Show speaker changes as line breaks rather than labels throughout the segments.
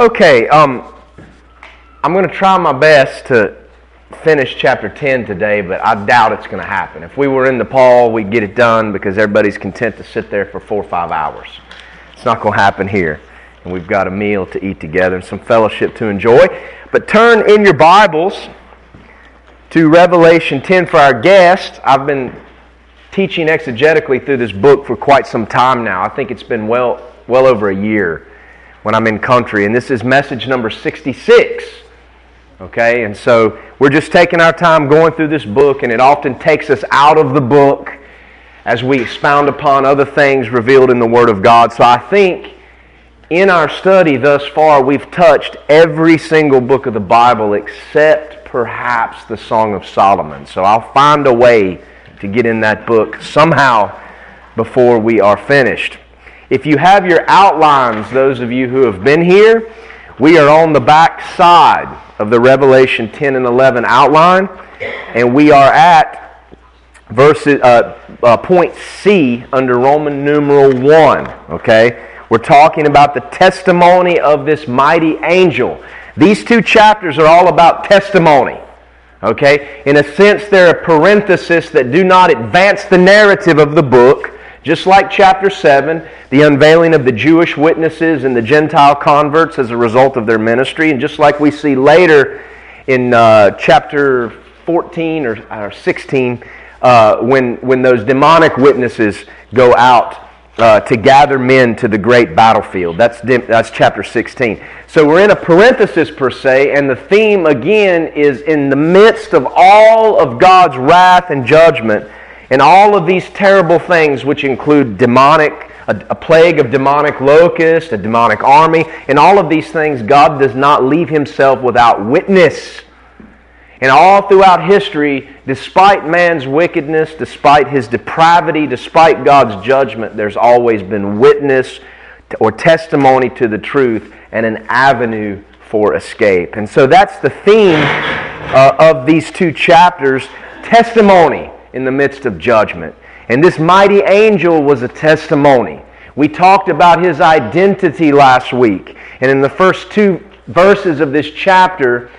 Okay, um, I'm going to try my best to finish chapter 10 today, but I doubt it's going to happen. If we were in the Nepal, we'd get it done because everybody's content to sit there for four or five hours. It's not going to happen here. And we've got a meal to eat together and some fellowship to enjoy. But turn in your Bibles to Revelation 10 for our guest. I've been teaching exegetically through this book for quite some time now. I think it's been well, well over a year when I'm in country. And this is message number 66. Okay, and so we're just taking our time going through this book, and it often takes us out of the book as we expound upon other things revealed in the Word of God. So I think in our study thus far, we've touched every single book of the Bible except perhaps the Song of Solomon. So I'll find a way to get in that book somehow before we are finished. If you have your outlines, those of you who have been here, we are on the back side of the Revelation 10 and 11 outline, and we are at verses, uh, uh, point C under Roman numeral 1. Okay? We're talking about the testimony of this mighty angel. These two chapters are all about testimony. Okay? In a sense, they're a parenthesis that do not advance the narrative of the book just like chapter 7, the unveiling of the Jewish witnesses and the Gentile converts as a result of their ministry, and just like we see later in uh, chapter 14 or, or 16, uh, when, when those demonic witnesses go out uh, to gather men to the great battlefield. That's, that's chapter 16. So we're in a parenthesis per se, and the theme again is in the midst of all of God's wrath and judgment and all of these terrible things, which include demonic, a, a plague of demonic locusts, a demonic army, and all of these things, God does not leave himself without witness. And all throughout history, despite man's wickedness, despite his depravity, despite God's judgment, there's always been witness or testimony to the truth and an avenue for escape. And so that's the theme uh, of these two chapters testimony in the midst of judgment. And this mighty angel was a testimony. We talked about his identity last week. And in the first two verses of this chapter,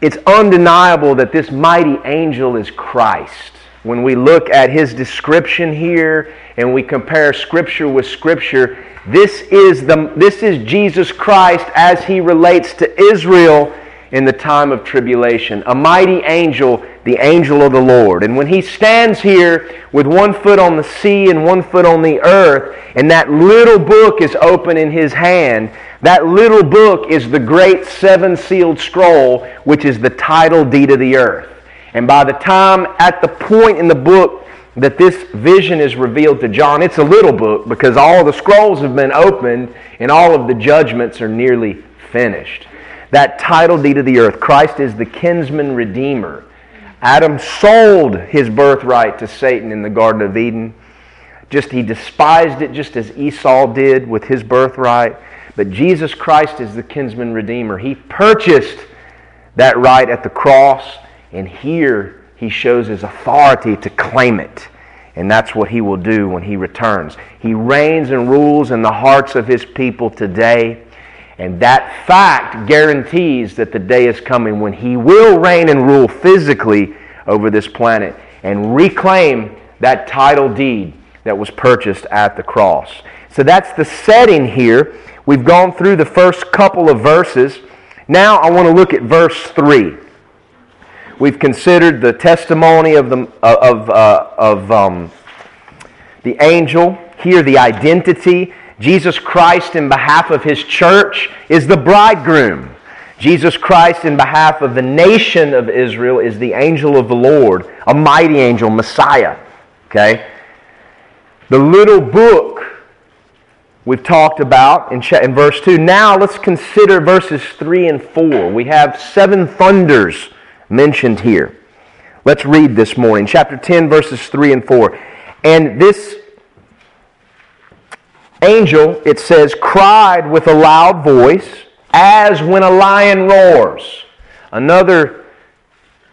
it's undeniable that this mighty angel is Christ. When we look at his description here and we compare scripture with scripture, this is, the, this is Jesus Christ as he relates to Israel in the time of tribulation. A mighty angel, the angel of the Lord. And when he stands here with one foot on the sea and one foot on the earth, and that little book is open in his hand, that little book is the great seven sealed scroll, which is the title deed of the earth. And by the time, at the point in the book that this vision is revealed to John, it's a little book because all the scrolls have been opened and all of the judgments are nearly finished that title deed of the earth. Christ is the kinsman redeemer. Adam sold his birthright to Satan in the Garden of Eden. Just he despised it just as Esau did with his birthright. But Jesus Christ is the kinsman redeemer. He purchased that right at the cross, and here he shows his authority to claim it. And that's what he will do when he returns. He reigns and rules in the hearts of his people today. And that fact guarantees that the day is coming when he will reign and rule physically over this planet and reclaim that title deed that was purchased at the cross. So that's the setting here. We've gone through the first couple of verses. Now I want to look at verse 3. We've considered the testimony of the, of, uh, of um, the angel, here the identity Jesus Christ, in behalf of his church, is the bridegroom. Jesus Christ, in behalf of the nation of Israel, is the angel of the Lord, a mighty angel, Messiah. Okay? The little book we've talked about in, in verse 2. Now let's consider verses 3 and 4. We have seven thunders mentioned here. Let's read this morning. Chapter 10, verses 3 and 4. And this angel, it says, cried with a loud voice as when a lion roars. Another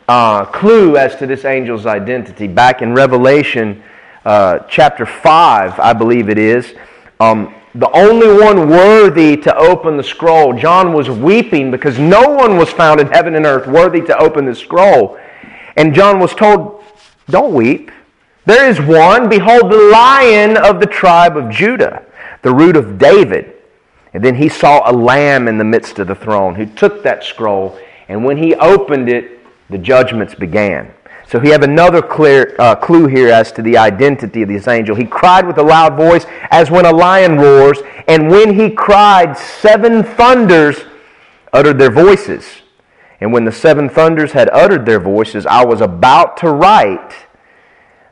uh, clue as to this angel's identity. Back in Revelation uh, chapter 5, I believe it is, um, the only one worthy to open the scroll. John was weeping because no one was found in heaven and earth worthy to open the scroll. And John was told, Don't weep. There is one, behold, the lion of the tribe of Judah, the root of David. And then he saw a lamb in the midst of the throne who took that scroll, and when he opened it, the judgments began. So we have another clear uh, clue here as to the identity of this angel. He cried with a loud voice as when a lion roars, and when he cried, seven thunders uttered their voices. And when the seven thunders had uttered their voices, I was about to write,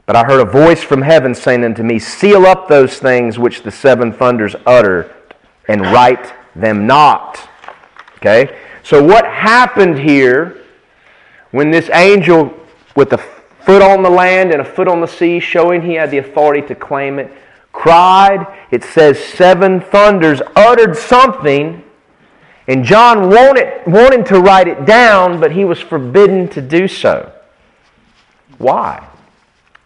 but I heard a voice from heaven saying unto me, Seal up those things which the seven thunders utter, and write them not. Okay? So what happened here when this angel with a foot on the land and a foot on the sea, showing he had the authority to claim it, cried. It says seven thunders uttered something, and John wanted, wanted to write it down, but he was forbidden to do so. Why?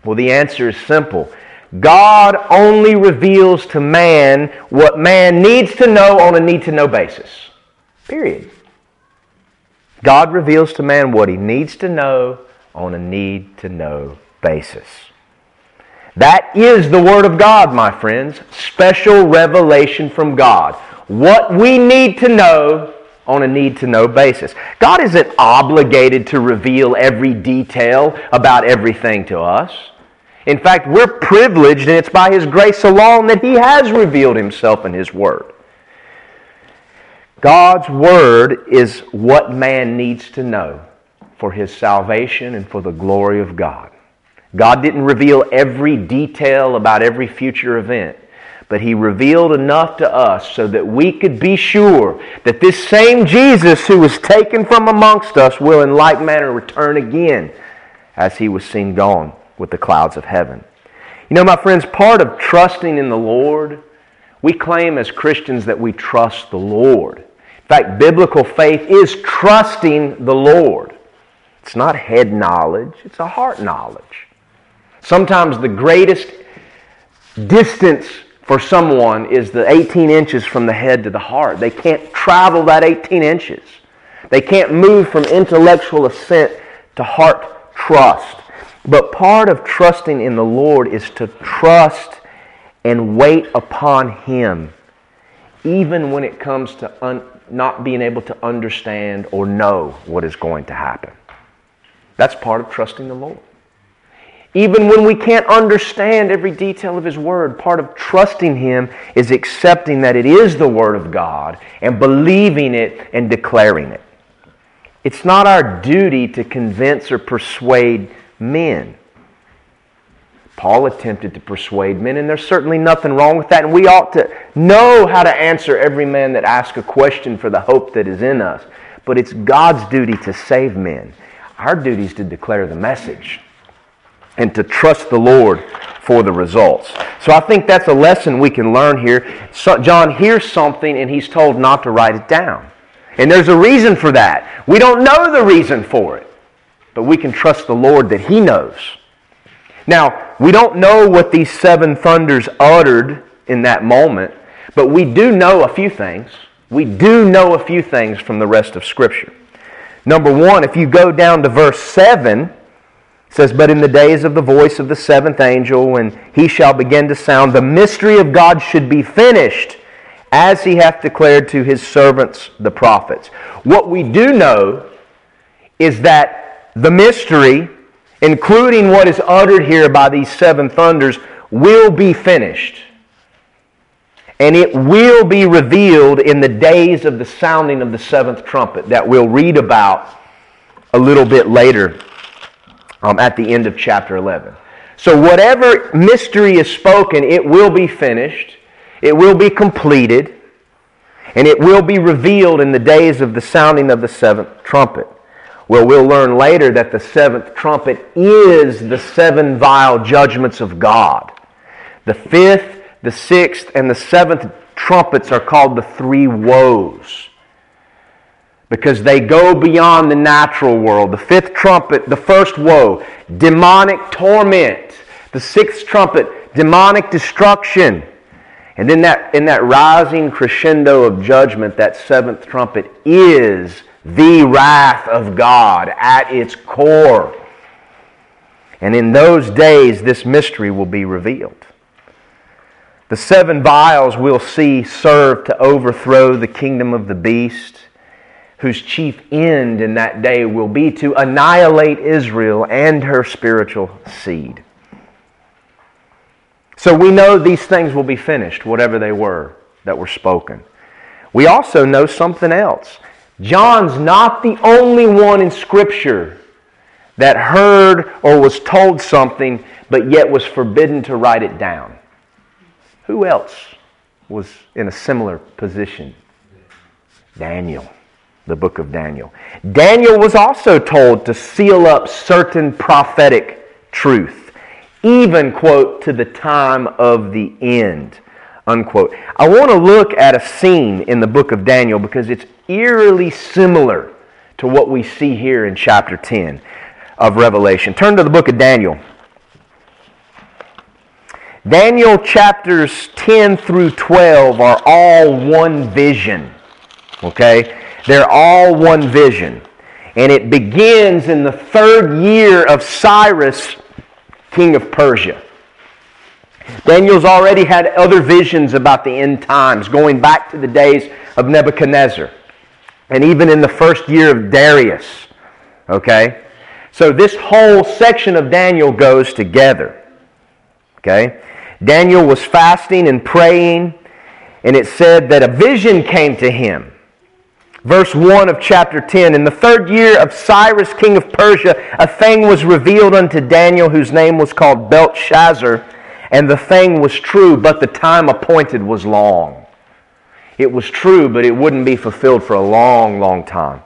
Well, the answer is simple. God only reveals to man what man needs to know on a need to know basis. Period. God reveals to man what he needs to know on a need to know basis. That is the Word of God, my friends. Special revelation from God. What we need to know on a need to know basis. God isn't obligated to reveal every detail about everything to us. In fact, we're privileged, and it's by His grace alone that He has revealed Himself in His Word. God's Word is what man needs to know for his salvation and for the glory of God. God didn't reveal every detail about every future event, but he revealed enough to us so that we could be sure that this same Jesus who was taken from amongst us will in like manner return again as he was seen gone with the clouds of heaven. You know, my friends, part of trusting in the Lord, we claim as Christians that we trust the Lord. In fact, biblical faith is trusting the Lord. It's not head knowledge, it's a heart knowledge. Sometimes the greatest distance for someone is the 18 inches from the head to the heart. They can't travel that 18 inches. They can't move from intellectual assent to heart trust. But part of trusting in the Lord is to trust and wait upon Him, even when it comes to un- not being able to understand or know what is going to happen. That's part of trusting the Lord. Even when we can't understand every detail of His Word, part of trusting Him is accepting that it is the Word of God and believing it and declaring it. It's not our duty to convince or persuade men. Paul attempted to persuade men, and there's certainly nothing wrong with that. And we ought to know how to answer every man that asks a question for the hope that is in us. But it's God's duty to save men. Our duty is to declare the message and to trust the Lord for the results. So I think that's a lesson we can learn here. So John hears something and he's told not to write it down. And there's a reason for that. We don't know the reason for it, but we can trust the Lord that he knows. Now, we don't know what these seven thunders uttered in that moment, but we do know a few things. We do know a few things from the rest of Scripture. Number one, if you go down to verse 7, it says, But in the days of the voice of the seventh angel, when he shall begin to sound, the mystery of God should be finished, as he hath declared to his servants the prophets. What we do know is that the mystery, including what is uttered here by these seven thunders, will be finished and it will be revealed in the days of the sounding of the seventh trumpet that we'll read about a little bit later um, at the end of chapter 11. So, whatever mystery is spoken, it will be finished, it will be completed, and it will be revealed in the days of the sounding of the seventh trumpet. Well, we'll learn later that the seventh trumpet is the seven vial judgments of God. The fifth the sixth and the seventh trumpets are called the three woes because they go beyond the natural world. The fifth trumpet, the first woe, demonic torment. The sixth trumpet, demonic destruction. And in that, in that rising crescendo of judgment, that seventh trumpet is the wrath of God at its core. And in those days, this mystery will be revealed. The seven vials we'll see serve to overthrow the kingdom of the beast, whose chief end in that day will be to annihilate Israel and her spiritual seed. So we know these things will be finished, whatever they were that were spoken. We also know something else. John's not the only one in Scripture that heard or was told something, but yet was forbidden to write it down. Who else was in a similar position? Daniel, the book of Daniel. Daniel was also told to seal up certain prophetic truth even, quote, to the time of the end, unquote. I want to look at a scene in the book of Daniel because it's eerily similar to what we see here in chapter 10 of Revelation. Turn to the book of Daniel. Daniel chapters 10 through 12 are all one vision. Okay? They're all one vision. And it begins in the third year of Cyrus king of Persia. Daniel's already had other visions about the end times, going back to the days of Nebuchadnezzar, and even in the first year of Darius. Okay? So this whole section of Daniel goes together. Okay? Daniel was fasting and praying, and it said that a vision came to him verse 1 of chapter 10. In the third year of Cyrus, king of Persia, a thing was revealed unto Daniel, whose name was called Belteshazzar, and the thing was true, but the time appointed was long. It was true, but it wouldn't be fulfilled for a long, long time.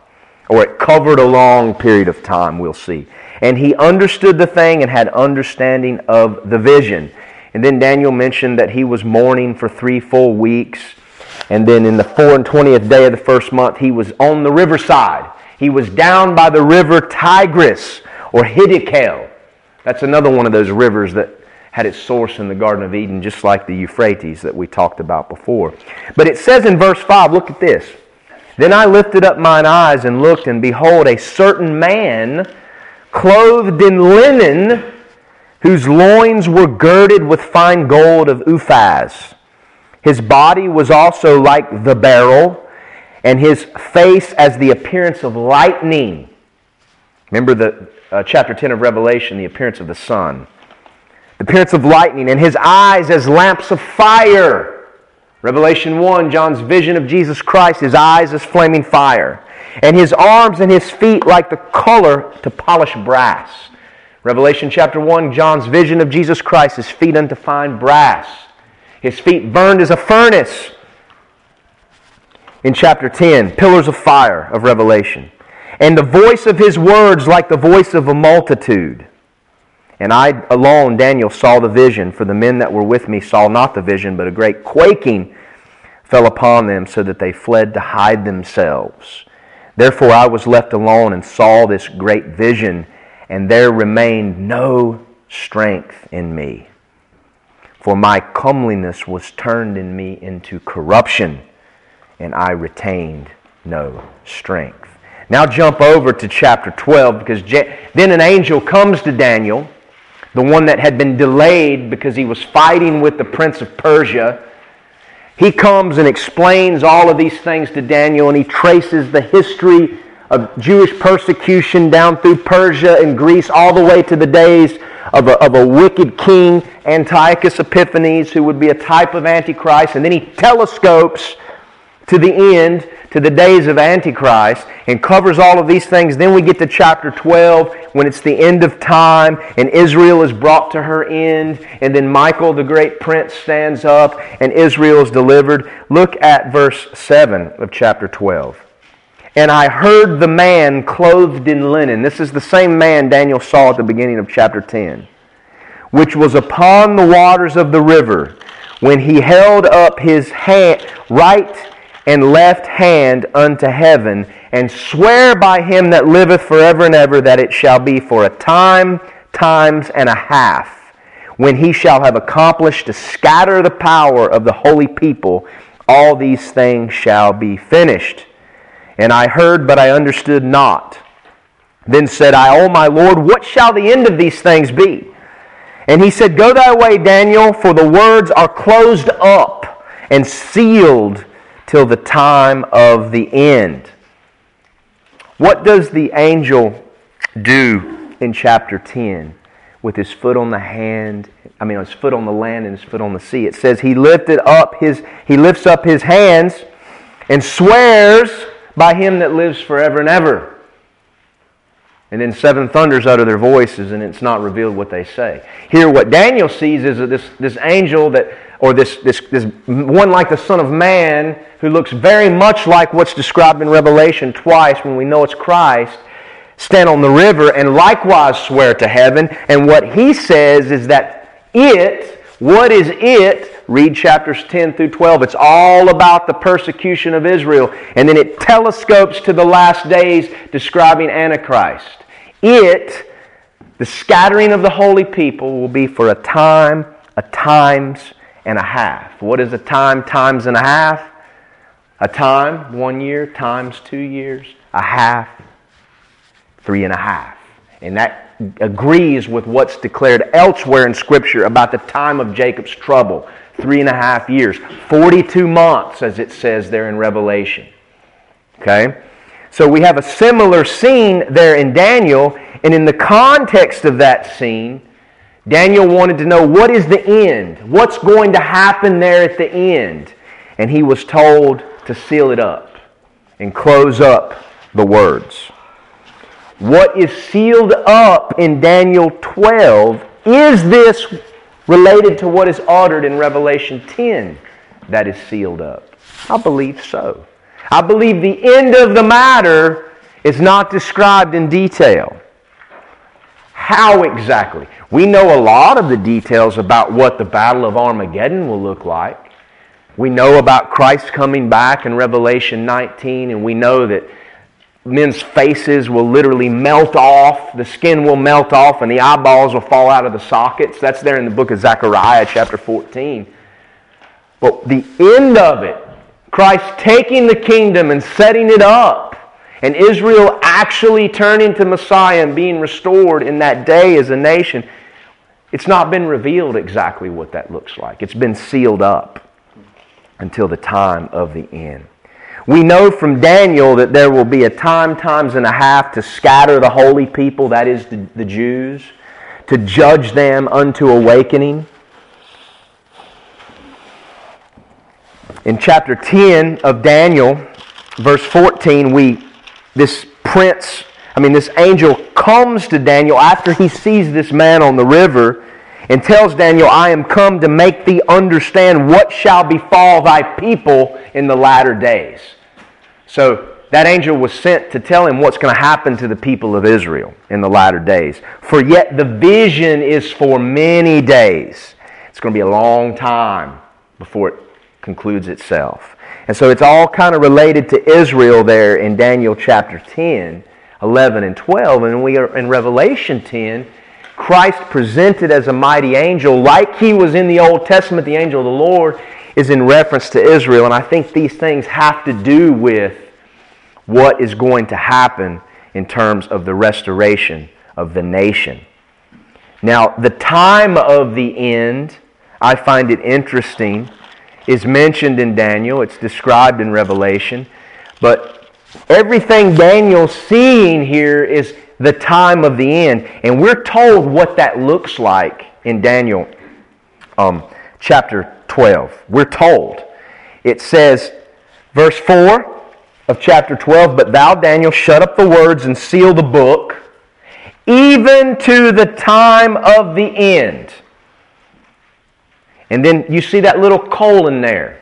Or it covered a long period of time, we'll see. And he understood the thing and had understanding of the vision. And then Daniel mentioned that he was mourning for three full weeks. And then in the 4 and 20th day of the first month, he was on the riverside. He was down by the river Tigris or Hiddekel. That's another one of those rivers that had its source in the Garden of Eden, just like the Euphrates that we talked about before. But it says in verse 5, look at this. Then I lifted up mine eyes and looked, and behold, a certain man clothed in linen, whose loins were girded with fine gold of Uphaz his body was also like the beryl, and his face as the appearance of lightning. Remember the uh, chapter 10 of Revelation, the appearance of the sun. The appearance of lightning, and his eyes as lamps of fire. Revelation 1, John's vision of Jesus Christ, his eyes as flaming fire. And his arms and his feet like the color to polished brass. Revelation chapter 1, John's vision of Jesus Christ, his feet unto fine brass. His feet burned as a furnace. In chapter 10, pillars of fire of Revelation. And the voice of his words like the voice of a multitude. And I alone, Daniel, saw the vision, for the men that were with me saw not the vision, but a great quaking fell upon them, so that they fled to hide themselves. Therefore I was left alone and saw this great vision, and there remained no strength in me. For my comeliness was turned in me into corruption, and I retained no strength. Now jump over to chapter 12 because then an angel comes to Daniel, the one that had been delayed because he was fighting with the prince of Persia. He comes and explains all of these things to Daniel, and he traces the history of Jewish persecution down through Persia and Greece all the way to the days of a, of a wicked king, Antiochus Epiphanes, who would be a type of Antichrist. And then he telescopes to the end, to the days of Antichrist, and covers all of these things. Then we get to chapter 12 when it's the end of time and Israel is brought to her end. And then Michael, the great prince, stands up and Israel is delivered. Look at verse 7 of chapter 12. And I heard the man clothed in linen. This is the same man Daniel saw at the beginning of chapter 10, which was upon the waters of the river, when he held up his hand, right and left hand unto heaven, and swear by him that liveth forever and ever that it shall be for a time, times, and a half when he shall have accomplished to scatter the power of the holy people, all these things shall be finished. And I heard, but I understood not. Then said I, O my Lord, what shall the end of these things be? And he said, Go thy way, Daniel, for the words are closed up and sealed till the time of the end. What does the angel do in chapter 10 with his foot on the hand, I mean his foot on the land and his foot on the sea? It says he lifted up his he lifts up his hands and swears by him that lives forever and ever. And then seven thunders utter their voices, and it's not revealed what they say. Here, what Daniel sees is that this, this angel that, or this, this, this one like the Son of Man, who looks very much like what's described in Revelation twice when we know it's Christ, stand on the river and likewise swear to heaven. And what he says is that it, what is it, Read chapters 10 through 12. It's all about the persecution of Israel. And then it telescopes to the last days describing Antichrist. It, the scattering of the holy people, will be for a time, a times, and a half. What is a time, times, and a half? A time, one year, times two years, a half, three and a half. And that agrees with what's declared elsewhere in Scripture about the time of Jacob's trouble three and a half years. 42 months, as it says there in Revelation. Okay? So we have a similar scene there in Daniel, and in the context of that scene, Daniel wanted to know what is the end? What's going to happen there at the end? And he was told to seal it up and close up the words. What is sealed up in Daniel 12 is this related to what is uttered in Revelation 10 that is sealed up? I believe so. I believe the end of the matter is not described in detail. How exactly? We know a lot of the details about what the Battle of Armageddon will look like. We know about Christ coming back in Revelation 19, and we know that men's faces will literally melt off, the skin will melt off, and the eyeballs will fall out of the sockets. That's there in the book of Zechariah, chapter 14. But the end of it, Christ taking the kingdom and setting it up, and Israel actually turning to Messiah and being restored in that day as a nation, it's not been revealed exactly what that looks like. It's been sealed up until the time of the end. We know from Daniel that there will be a time, times and a half to scatter the holy people, that is the, the Jews, to judge them unto awakening. In chapter 10 of Daniel, verse 14, we this prince, I mean this angel comes to Daniel after he sees this man on the river and tells Daniel, I am come to make thee understand what shall befall thy people in the latter days. So that angel was sent to tell him what's going to happen to the people of Israel in the latter days. For yet the vision is for many days. It's going to be a long time before it concludes itself. And so it's all kind of related to Israel there in Daniel chapter 10, 11, and 12. And we are in Revelation 10 Christ presented as a mighty angel, like he was in the Old Testament, the angel of the Lord, is in reference to Israel. And I think these things have to do with what is going to happen in terms of the restoration of the nation. Now, the time of the end, I find it interesting, is mentioned in Daniel. It's described in Revelation. But everything Daniel's seeing here is the time of the end. And we're told what that looks like in Daniel um, chapter 12. We're told. It says, verse 4 of chapter 12, But thou, Daniel, shut up the words and seal the book, even to the time of the end. And then you see that little colon there.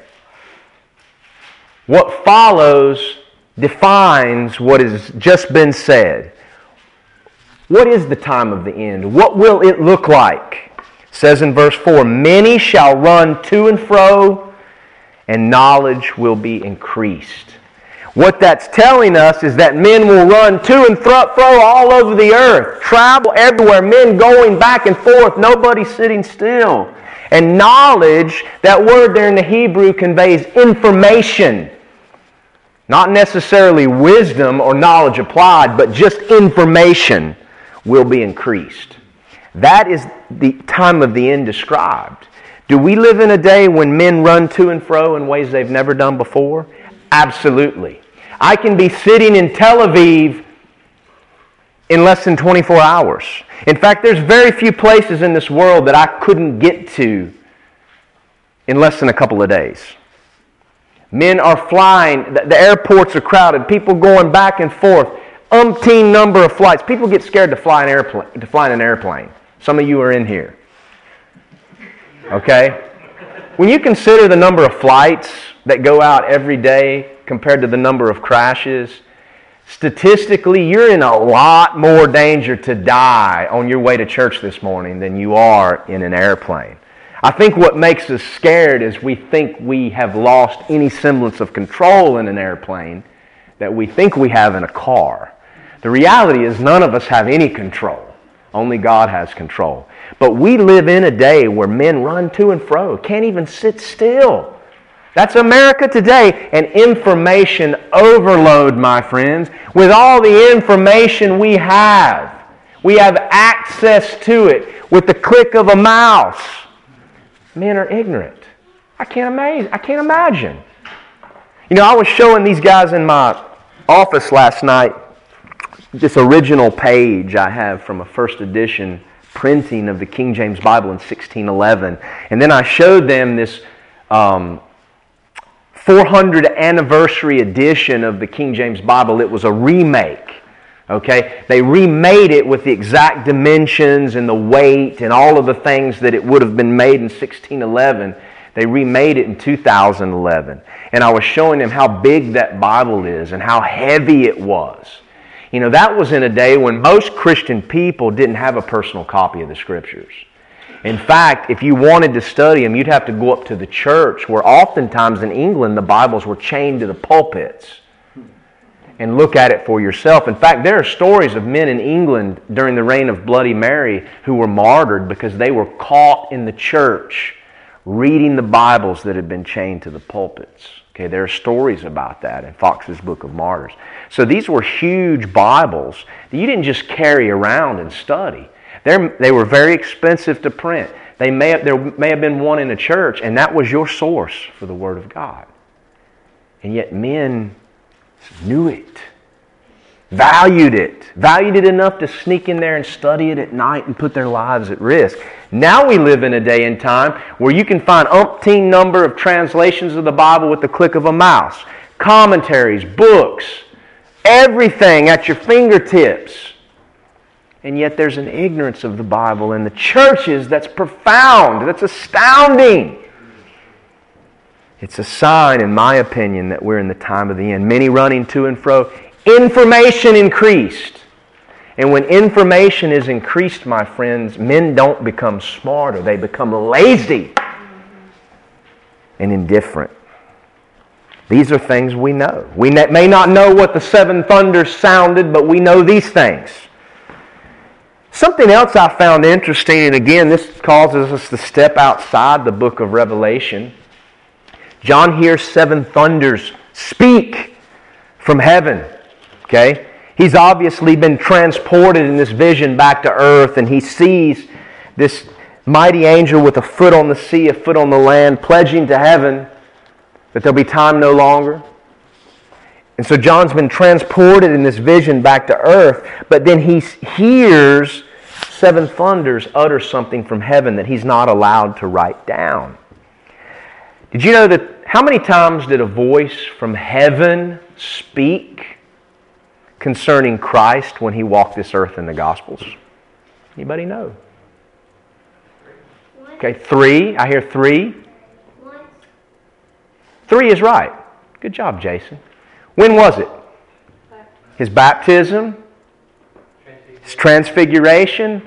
What follows defines what has just been said. What is the time of the end? What will it look like? It says in verse 4 Many shall run to and fro, and knowledge will be increased. What that's telling us is that men will run to and fro all over the earth, travel everywhere, men going back and forth, nobody sitting still. And knowledge, that word there in the Hebrew conveys information. Not necessarily wisdom or knowledge applied, but just information will be increased. That is the time of the end described. Do we live in a day when men run to and fro in ways they've never done before? Absolutely. I can be sitting in Tel Aviv in less than 24 hours. In fact, there's very few places in this world that I couldn't get to in less than a couple of days. Men are flying, the airports are crowded, people going back and forth, umpteen number of flights. People get scared to fly an airplane, to fly an airplane. Some of you are in here. Okay? When you consider the number of flights that go out every day compared to the number of crashes, statistically, you're in a lot more danger to die on your way to church this morning than you are in an airplane. I think what makes us scared is we think we have lost any semblance of control in an airplane that we think we have in a car. The reality is, none of us have any control. Only God has control. But we live in a day where men run to and fro, can't even sit still. That's America today. An information overload, my friends. With all the information we have, we have access to it with the click of a mouse. Men are ignorant. I can't imagine. I can't imagine. You know, I was showing these guys in my office last night this original page I have from a first edition printing of the King James Bible in 1611. And then I showed them this um, 400 anniversary edition of the King James Bible. It was a remake. Okay? They remade it with the exact dimensions and the weight and all of the things that it would have been made in 1611. They remade it in 2011. And I was showing them how big that Bible is and how heavy it was. You know, that was in a day when most Christian people didn't have a personal copy of the Scriptures. In fact, if you wanted to study them, you'd have to go up to the church, where oftentimes in England the Bibles were chained to the pulpits, and look at it for yourself. In fact, there are stories of men in England during the reign of Bloody Mary who were martyred because they were caught in the church reading the Bibles that had been chained to the pulpits. Okay, there are stories about that in Foxe's Book of Martyrs. So these were huge Bibles that you didn't just carry around and study. They're, they were very expensive to print. They may have, there may have been one in a church, and that was your source for the Word of God. And yet men knew it, valued it, valued it enough to sneak in there and study it at night and put their lives at risk. Now we live in a day and time where you can find umpteen number of translations of the Bible with the click of a mouse, commentaries, books, everything at your fingertips. And yet there's an ignorance of the Bible in the churches that's profound, that's astounding. It's a sign, in my opinion, that we're in the time of the end. Many running to and fro. Information increased. And when information is increased, my friends, men don't become smarter. They become lazy and indifferent. These are things we know. We may not know what the seven thunders sounded, but we know these things. Something else I found interesting, and again, this causes us to step outside the book of Revelation. John hears seven thunders speak from heaven. Okay? He's obviously been transported in this vision back to earth, and he sees this mighty angel with a foot on the sea, a foot on the land, pledging to heaven that there'll be time no longer. And so John's been transported in this vision back to earth, but then he hears seven thunders utter something from heaven that he's not allowed to write down. Did you know that how many times did a voice from heaven speak concerning Christ when he walked this earth in the Gospels? Anybody know? Okay, three. I hear three. Three is right. Good job, Jason. When was it? His baptism, his transfiguration.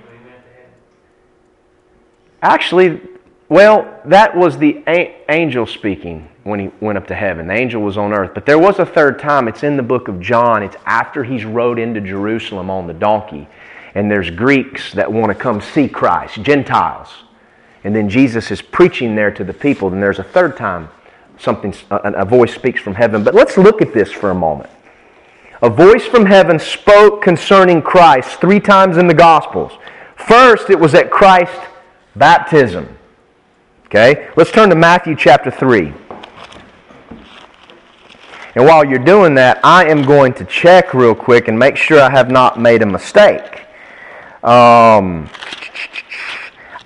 Actually, well, that was the angel speaking. when he went up to heaven. The angel was on earth. But there was a third time. It's in the book of John. It's after he's rode into Jerusalem on the donkey. And there's Greeks that want to come see Christ, Gentiles. And then Jesus is preaching there to the people. And there's a third time something a, voice speaks from heaven. But let's look at this for a moment. A voice from heaven spoke concerning Christ three times in the Gospels. First, it was at Christ's baptism. Okay? Let's turn to Matthew chapter 3. And while you're doing that, I am going to check real quick and make sure I have not made a mistake. Um,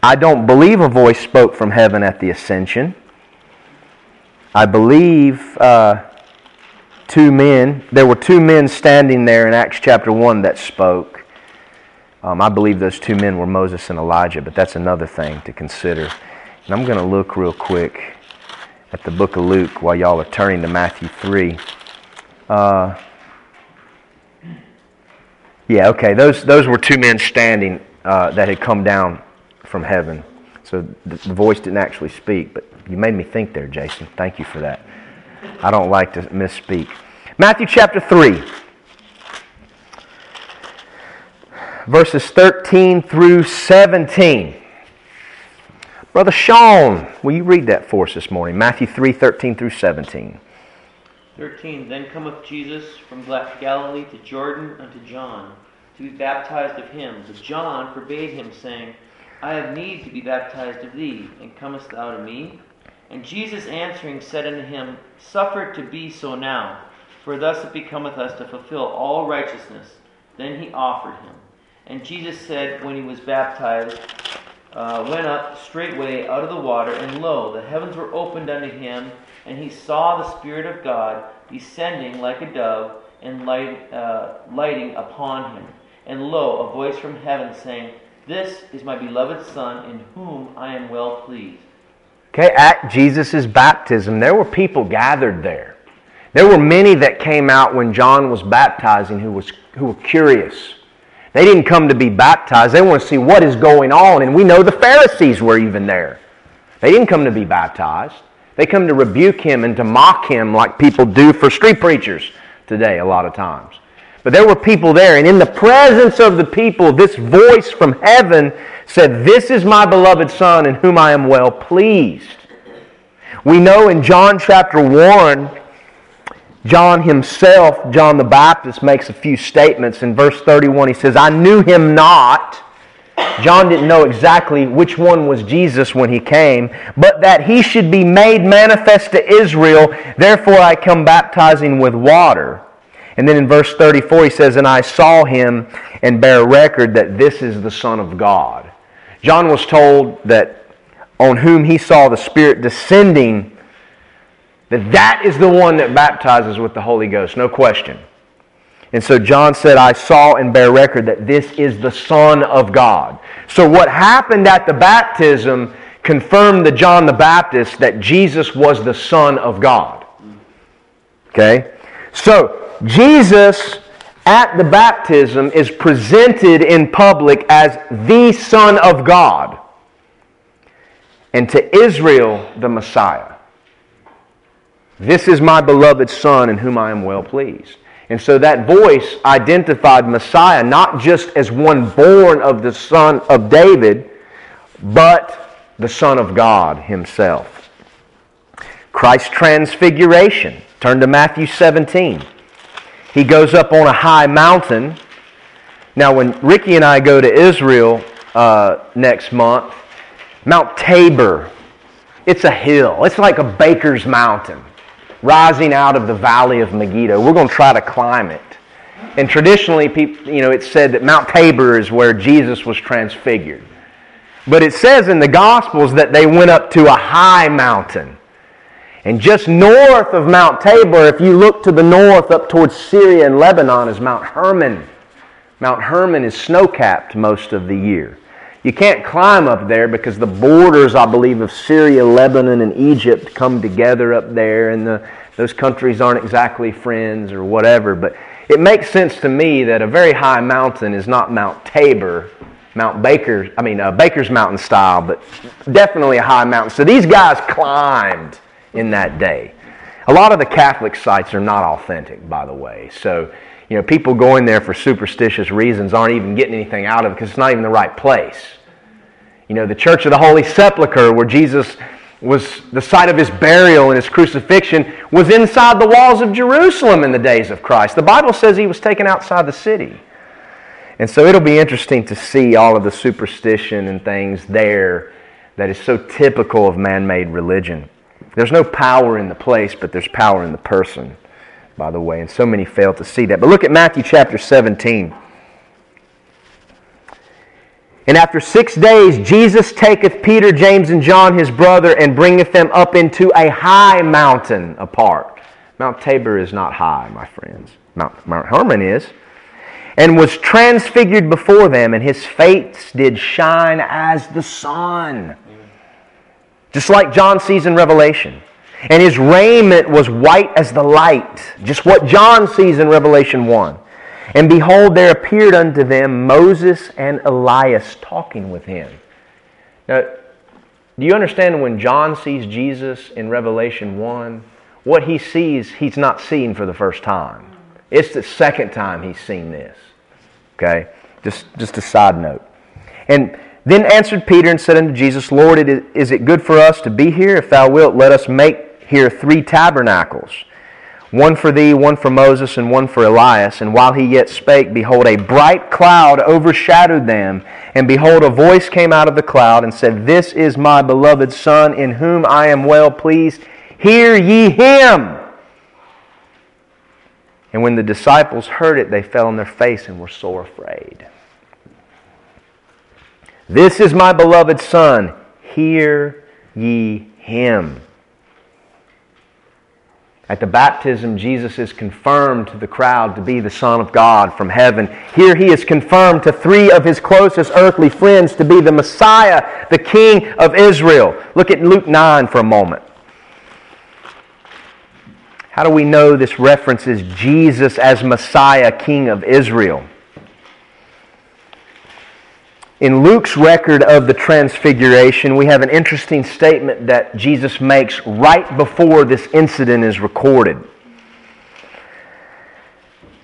I don't believe a voice spoke from heaven at the ascension. I believe uh, two men, there were two men standing there in Acts chapter 1 that spoke. Um, I believe those two men were Moses and Elijah, but that's another thing to consider. And I'm going to look real quick at the book of Luke while y'all are turning to Matthew 3. Uh, yeah, okay, those, those were two men standing uh, that had come down from heaven. So the, the voice didn't actually speak, but you made me think there, Jason. Thank you for that. I don't like to misspeak. Matthew chapter 3, verses 13 through 17. Brother Sean, will you read that for us this morning? Matthew 3 13 through 17.
13 Then cometh Jesus from Galilee to Jordan unto John to be baptized of him. But John forbade him, saying, I have need to be baptized of thee, and comest thou to me? And Jesus answering said unto him, Suffer it to be so now, for thus it becometh us to fulfill all righteousness. Then he offered him. And Jesus said, when he was baptized, uh, went up straightway out of the water, and lo, the heavens were opened unto him, and he saw the Spirit of God descending like a dove and light, uh, lighting upon him. And lo, a voice from heaven saying, This is my beloved Son, in whom I am well pleased.
Okay, at Jesus' baptism, there were people gathered there. There were many that came out when John was baptizing who, was, who were curious. They didn't come to be baptized. They want to see what is going on. And we know the Pharisees were even there. They didn't come to be baptized. They come to rebuke him and to mock him like people do for street preachers today a lot of times. But there were people there, and in the presence of the people, this voice from heaven said, This is my beloved Son in whom I am well pleased. We know in John chapter 1 John himself, John the Baptist, makes a few statements. In verse 31, he says, I knew him not. John didn't know exactly which one was Jesus when he came, but that he should be made manifest to Israel. Therefore, I come baptizing with water. And then in verse 34, he says, And I saw him and bear record that this is the Son of God. John was told that on whom he saw the Spirit descending that that is the one that baptizes with the Holy Ghost, no question. And so John said, I saw and bear record that this is the Son of God. So what happened at the baptism confirmed to John the Baptist that Jesus was the Son of God. Okay? So Jesus at the baptism is presented in public as the Son of God. And to Israel, the Messiah. This is my beloved Son in whom I am well pleased. And so that voice identified Messiah not just as one born of the Son of David, but the Son of God Himself. Christ's transfiguration. Turn to Matthew 17. He goes up on a high mountain. Now, when Ricky and I go to Israel uh, next month, Mount Tabor, it's a hill. It's like a baker's mountain rising out of the valley of Megiddo. We're going to try to climb it. And traditionally, people, you know, it's said that Mount Tabor is where Jesus was transfigured. But it says in the Gospels that they went up to a high mountain. And just north of Mount Tabor, if you look to the north up towards Syria and Lebanon, is Mount Hermon. Mount Hermon is snow capped most of the year. You can't climb up there because the borders, I believe, of Syria, Lebanon, and Egypt come together up there, and the, those countries aren't exactly friends or whatever. But it makes sense to me that a very high mountain is not Mount Tabor, Mount Baker, I mean, uh, Baker's Mountain style, but definitely a high mountain. So these guys climbed in that day. A lot of the Catholic sites are not authentic, by the way. So, you know, people going there for superstitious reasons aren't even getting anything out of it because it's not even the right place. You know, the Church of the Holy Sepulchre, where Jesus was the site of his burial and his crucifixion, was inside the walls of Jerusalem in the days of Christ. The Bible says he was taken outside the city. And so it'll be interesting to see all of the superstition and things there that is so typical of man made religion. There's no power in the place, but there's power in the person, by the way. And so many fail to see that. But look at Matthew chapter 17. And after six days, Jesus taketh Peter, James, and John, his brother, and bringeth them up into a high mountain apart. Mount Tabor is not high, my friends. Mount, Mount Hermon is. And was transfigured before them, and his face did shine as the sun. Just like John sees in Revelation. And his raiment was white as the light. Just what John sees in Revelation 1. And behold, there appeared unto them Moses and Elias talking with him. Now, do you understand when John sees Jesus in Revelation 1, what he sees, he's not seeing for the first time. It's the second time he's seen this. Okay? Just, just a side note. And then answered Peter and said unto Jesus, Lord, is it good for us to be here? If thou wilt, let us make here three tabernacles one for thee, one for Moses, and one for Elias. And while he yet spake, behold, a bright cloud overshadowed them. And behold, a voice came out of the cloud and said, This is my beloved Son, in whom I am well pleased. Hear ye him. And when the disciples heard it, they fell on their face and were sore afraid. This is my beloved Son. Hear ye him. At the baptism, Jesus is confirmed to the crowd to be the Son of God from heaven. Here he is confirmed to three of his closest earthly friends to be the Messiah, the King of Israel. Look at Luke 9 for a moment. How do we know this references Jesus as Messiah, King of Israel? In Luke's record of the Transfiguration, we have an interesting statement that Jesus makes right before this incident is recorded.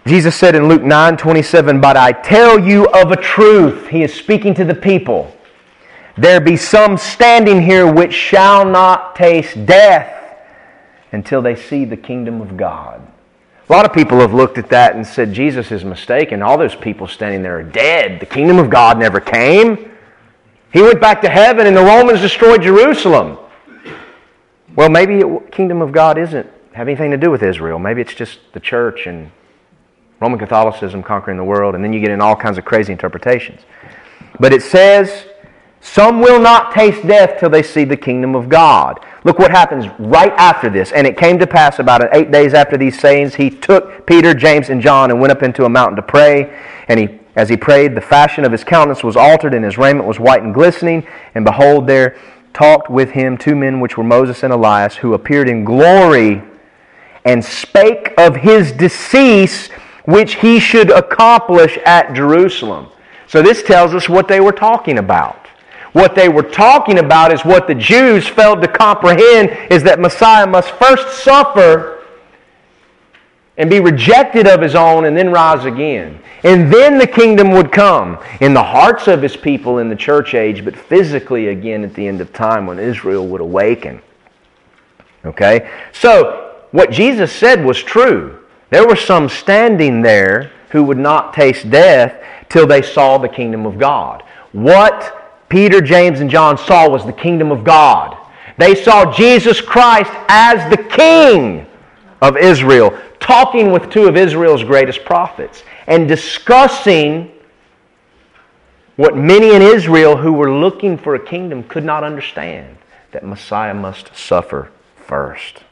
Jesus said in Luke 9 27, But I tell you of a truth. He is speaking to the people. There be some standing here which shall not taste death until they see the kingdom of God. A lot of people have looked at that and said Jesus is mistaken. All those people standing there are dead. The kingdom of God never came. He went back to heaven and the Romans destroyed Jerusalem. Well, maybe the kingdom of God isn't have anything to do with Israel. Maybe it's just the church and Roman Catholicism conquering the world, and then you get in all kinds of crazy interpretations. But it says, Some will not taste death till they see the kingdom of God. Look what happens right after this. And it came to pass about eight days after these sayings, he took Peter, James, and John and went up into a mountain to pray. And he, as he prayed, the fashion of his countenance was altered, and his raiment was white and glistening. And behold, there talked with him two men which were Moses and Elias, who appeared in glory and spake of his decease, which he should accomplish at Jerusalem. So this tells us what they were talking about. What they were talking about is what the Jews failed to comprehend is that Messiah must first suffer and be rejected of his own and then rise again. And then the kingdom would come in the hearts of his people in the church age, but physically again at the end of time when Israel would awaken. Okay? So, what Jesus said was true. There were some standing there who would not taste death till they saw the kingdom of God. What Peter, James, and John saw was the kingdom of God. They saw Jesus Christ as the King of Israel, talking with two of Israel's greatest prophets and discussing what many in Israel who were looking for a kingdom could not understand that Messiah must suffer first.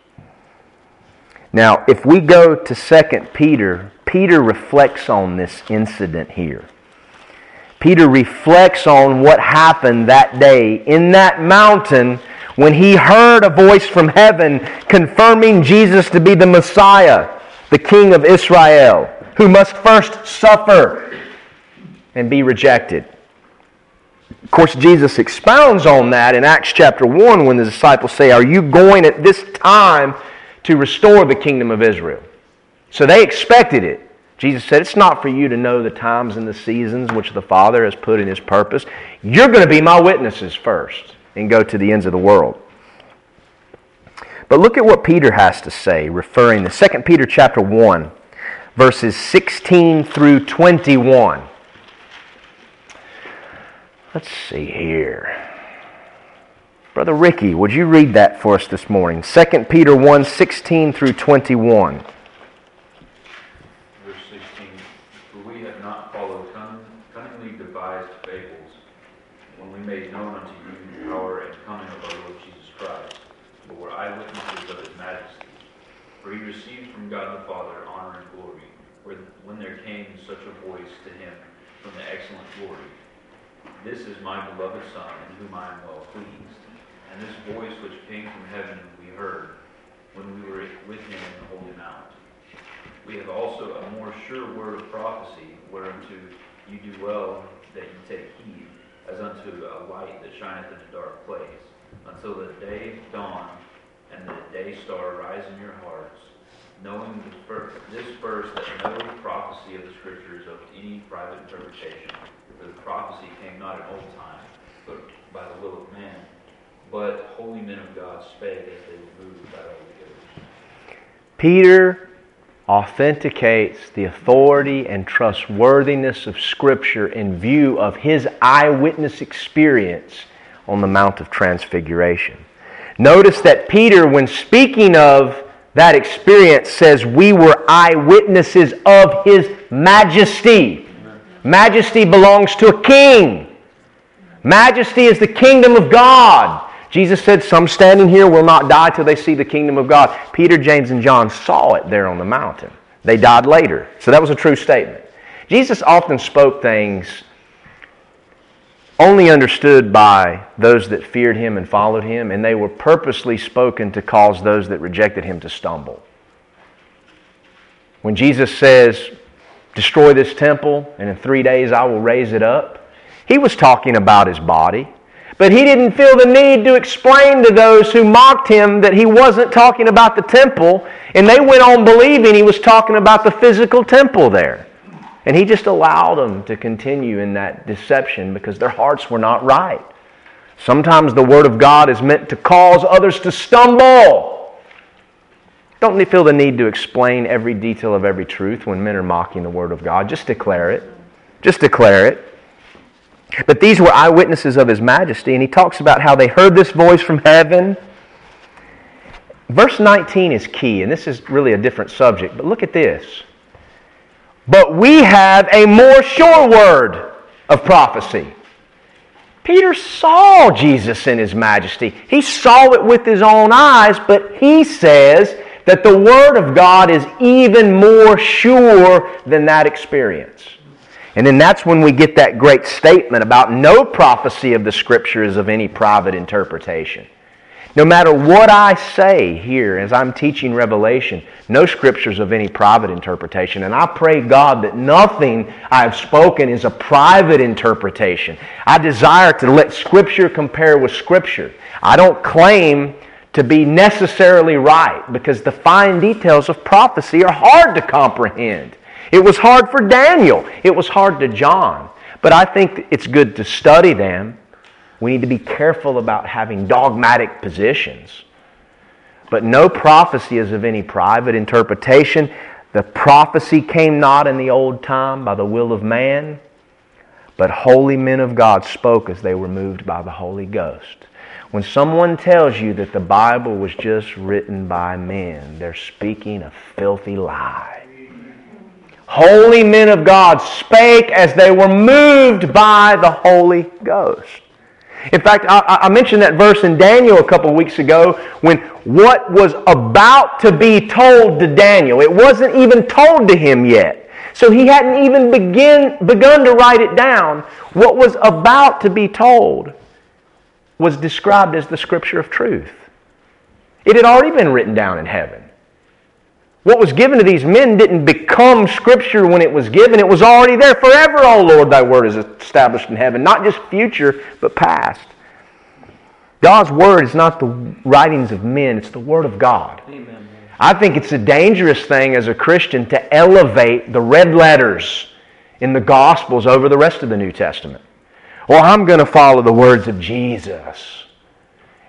Now, if we go to 2 Peter, Peter reflects on this incident here. Peter reflects on what happened that day in that mountain when he heard a voice from heaven confirming Jesus to be the Messiah, the King of Israel, who must first suffer and be rejected. Of course, Jesus expounds on that in Acts chapter 1 when the disciples say, Are you going at this time to restore the kingdom of Israel? So they expected it. Jesus said, It's not for you to know the times and the seasons which the Father has put in His purpose. You're going to be my witnesses first and go to the ends of the world. But look at what Peter has to say, referring to 2 Peter chapter 1, verses 16 through 21. Let's see here. Brother Ricky, would you read that for us this morning? 2 Peter 1, 16 through 21.
Beloved Son, in whom I am well pleased. And this voice which came from heaven we heard when we were with him in the Holy Mount. We have also a more sure word of prophecy, whereunto you do well that you take heed, as unto a light that shineth in a dark place, until the day dawn and the day star rise in your hearts, knowing this first that no prophecy of the Scriptures of any private interpretation for the prophecy came not in old time, but by the will of man. But holy men of God spake as they were moved by the Holy Ghost.
Peter authenticates the authority and trustworthiness of Scripture in view of his eyewitness experience on the Mount of Transfiguration. Notice that Peter, when speaking of that experience, says, We were eyewitnesses of his majesty. Majesty belongs to a king. Majesty is the kingdom of God. Jesus said, Some standing here will not die till they see the kingdom of God. Peter, James, and John saw it there on the mountain. They died later. So that was a true statement. Jesus often spoke things only understood by those that feared him and followed him, and they were purposely spoken to cause those that rejected him to stumble. When Jesus says, destroy this temple, and in three days I will raise it up. He was talking about his body. But he didn't feel the need to explain to those who mocked him that he wasn't talking about the temple, and they went on believing he was talking about the physical temple there. And he just allowed them to continue in that deception because their hearts were not right. Sometimes the Word of God is meant to cause others to stumble. Don't feel the need to explain every detail of every truth when men are mocking the Word of God. Just declare it. Just declare it. But these were eyewitnesses of His majesty, and He talks about how they heard this voice from heaven. Verse 19 is key, and this is really a different subject, but look at this. But we have a more sure word of prophecy. Peter saw Jesus in his majesty. He saw it with his own eyes, but he says that the Word of God is even more sure than that experience. And then that's when we get that great statement about no prophecy of the Scripture is of any private interpretation. No matter what I say here as I'm teaching Revelation, no scriptures of any private interpretation. And I pray God that nothing I've spoken is a private interpretation. I desire to let Scripture compare with Scripture. I don't claim to be necessarily right because the fine details of prophecy are hard to comprehend. It was hard for Daniel, it was hard to John. But I think it's good to study them. We need to be careful about having dogmatic positions. But no prophecy is of any private interpretation. The prophecy came not in the old time by the will of man, but holy men of God spoke as they were moved by the Holy Ghost. When someone tells you that the Bible was just written by men, they're speaking a filthy lie. Holy men of God spake as they were moved by the Holy Ghost. In fact, I, I, mentioned that verse in Daniel a couple weeks ago when what was about to be told to Daniel, it wasn't even told to him yet. So he hadn't even begin, begun to write it down. What was about to be told was described as the scripture of truth. It had already been written down in heaven. What was given to these men didn't become Scripture when it was given. It was already there forever, O Lord, thy word is established in heaven. Not just future, but past. God's word is not the writings of men, it's the word of God.
Amen.
I think it's a dangerous thing as a Christian to elevate the red letters in the Gospels over the rest of the New Testament. Well, I'm going to follow the words of Jesus.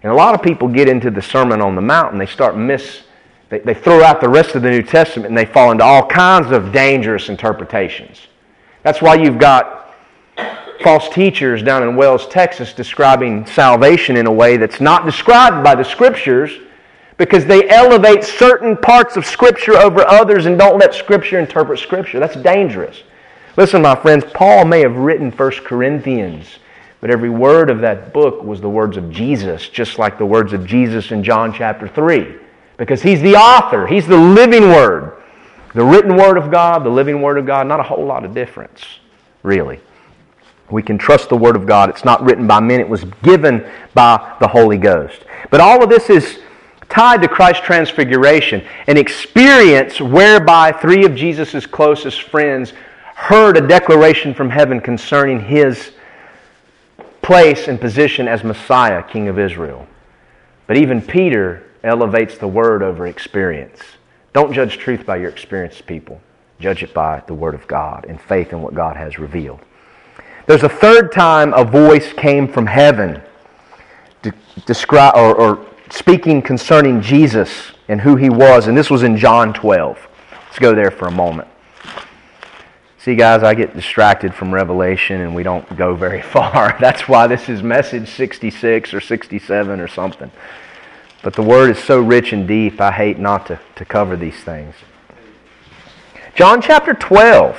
And a lot of people get into the Sermon on the Mount and they start miss, they, they throw out the rest of the New Testament and they fall into all kinds of dangerous interpretations. That's why you've got false teachers down in Wells, Texas, describing salvation in a way that's not described by the Scriptures because they elevate certain parts of Scripture over others and don't let Scripture interpret Scripture. That's dangerous. Listen, my friends, Paul may have written 1 Corinthians, but every word of that book was the words of Jesus, just like the words of Jesus in John chapter 3. Because he's the author, he's the living word. The written word of God, the living word of God, not a whole lot of difference, really. We can trust the word of God. It's not written by men, it was given by the Holy Ghost. But all of this is tied to Christ's transfiguration, an experience whereby three of Jesus' closest friends heard a declaration from heaven concerning his place and position as Messiah, King of Israel. But even Peter elevates the word over experience. Don't judge truth by your experience, people. Judge it by the word of God and faith in what God has revealed. There's a third time a voice came from heaven to describe or, or speaking concerning Jesus and who he was, and this was in John 12. Let's go there for a moment. See, guys, I get distracted from Revelation and we don't go very far. That's why this is message 66 or 67 or something. But the Word is so rich and deep, I hate not to, to cover these things. John chapter 12.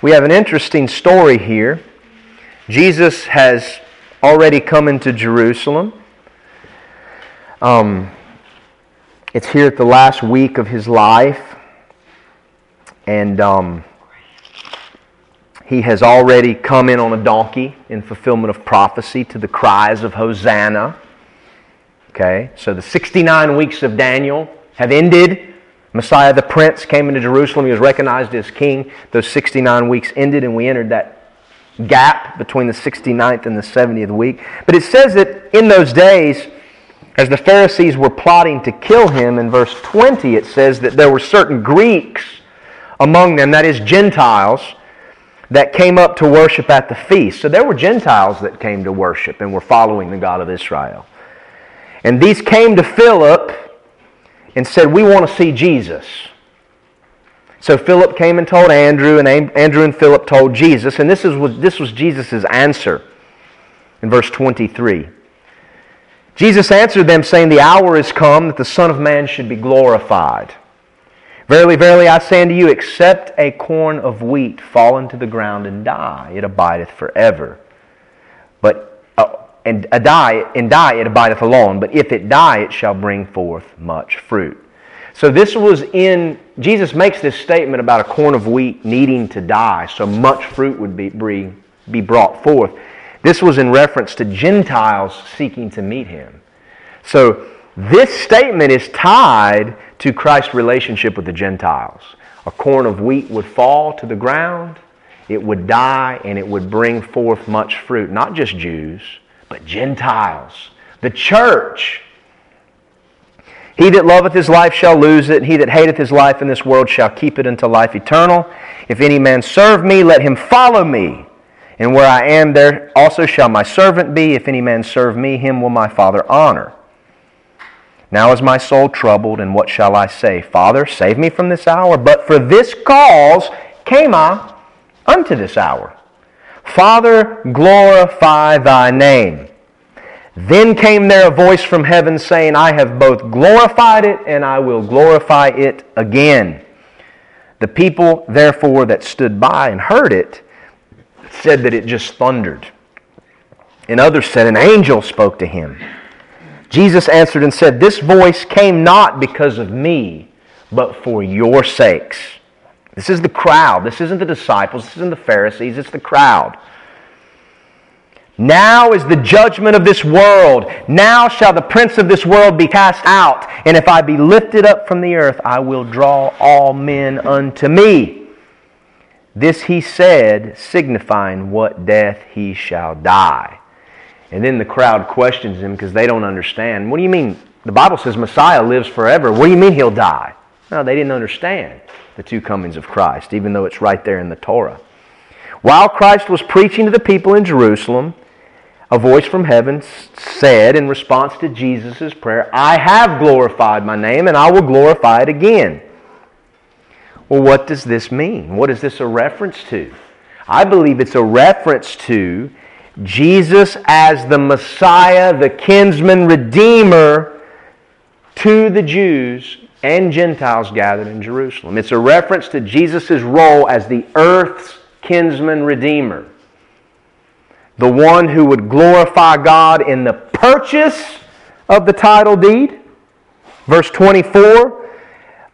We have an interesting story here. Jesus has already come into Jerusalem. Um, it's here at the last week of his life. And. Um, he has already come in on a donkey in fulfillment of prophecy to the cries of Hosanna. Okay, so the 69 weeks of Daniel have ended. Messiah the Prince came into Jerusalem. He was recognized as king. Those 69 weeks ended, and we entered that gap between the 69th and the 70th week. But it says that in those days, as the Pharisees were plotting to kill him, in verse 20, it says that there were certain Greeks among them, that is, Gentiles, that came up to worship at the feast. So there were Gentiles that came to worship and were following the God of Israel. And these came to Philip and said, We want to see Jesus. So Philip came and told Andrew, and Andrew and Philip told Jesus, and this, is, this was Jesus' answer in verse 23. Jesus answered them, saying, The hour is come that the Son of Man should be glorified. Verily, verily, I say unto you, except a corn of wheat fall into the ground and die, it abideth forever. But uh, and a die and die it abideth alone. But if it die, it shall bring forth much fruit. So this was in Jesus makes this statement about a corn of wheat needing to die, so much fruit would be be brought forth. This was in reference to Gentiles seeking to meet him. So this statement is tied to Christ's relationship with the Gentiles. A corn of wheat would fall to the ground, it would die, and it would bring forth much fruit. Not just Jews, but Gentiles. The church. He that loveth his life shall lose it, and he that hateth his life in this world shall keep it unto life eternal. If any man serve me, let him follow me. And where I am, there also shall my servant be. If any man serve me, him will my Father honor. Now is my soul troubled, and what shall I say? Father, save me from this hour. But for this cause came I unto this hour. Father, glorify thy name. Then came there a voice from heaven saying, I have both glorified it, and I will glorify it again. The people, therefore, that stood by and heard it, said that it just thundered. And others said, An angel spoke to him. Jesus answered and said, This voice came not because of me, but for your sakes. This is the crowd. This isn't the disciples. This isn't the Pharisees. It's the crowd. Now is the judgment of this world. Now shall the prince of this world be cast out. And if I be lifted up from the earth, I will draw all men unto me. This he said, signifying what death he shall die. And then the crowd questions him because they don't understand. What do you mean? The Bible says Messiah lives forever. What do you mean he'll die? No, they didn't understand the two comings of Christ, even though it's right there in the Torah. While Christ was preaching to the people in Jerusalem, a voice from heaven said in response to Jesus' prayer, I have glorified my name and I will glorify it again. Well, what does this mean? What is this a reference to? I believe it's a reference to Jesus as the Messiah, the kinsman redeemer to the Jews and Gentiles gathered in Jerusalem. It's a reference to Jesus' role as the earth's kinsman redeemer the one who would glorify God in the purchase of the title deed. Verse 24,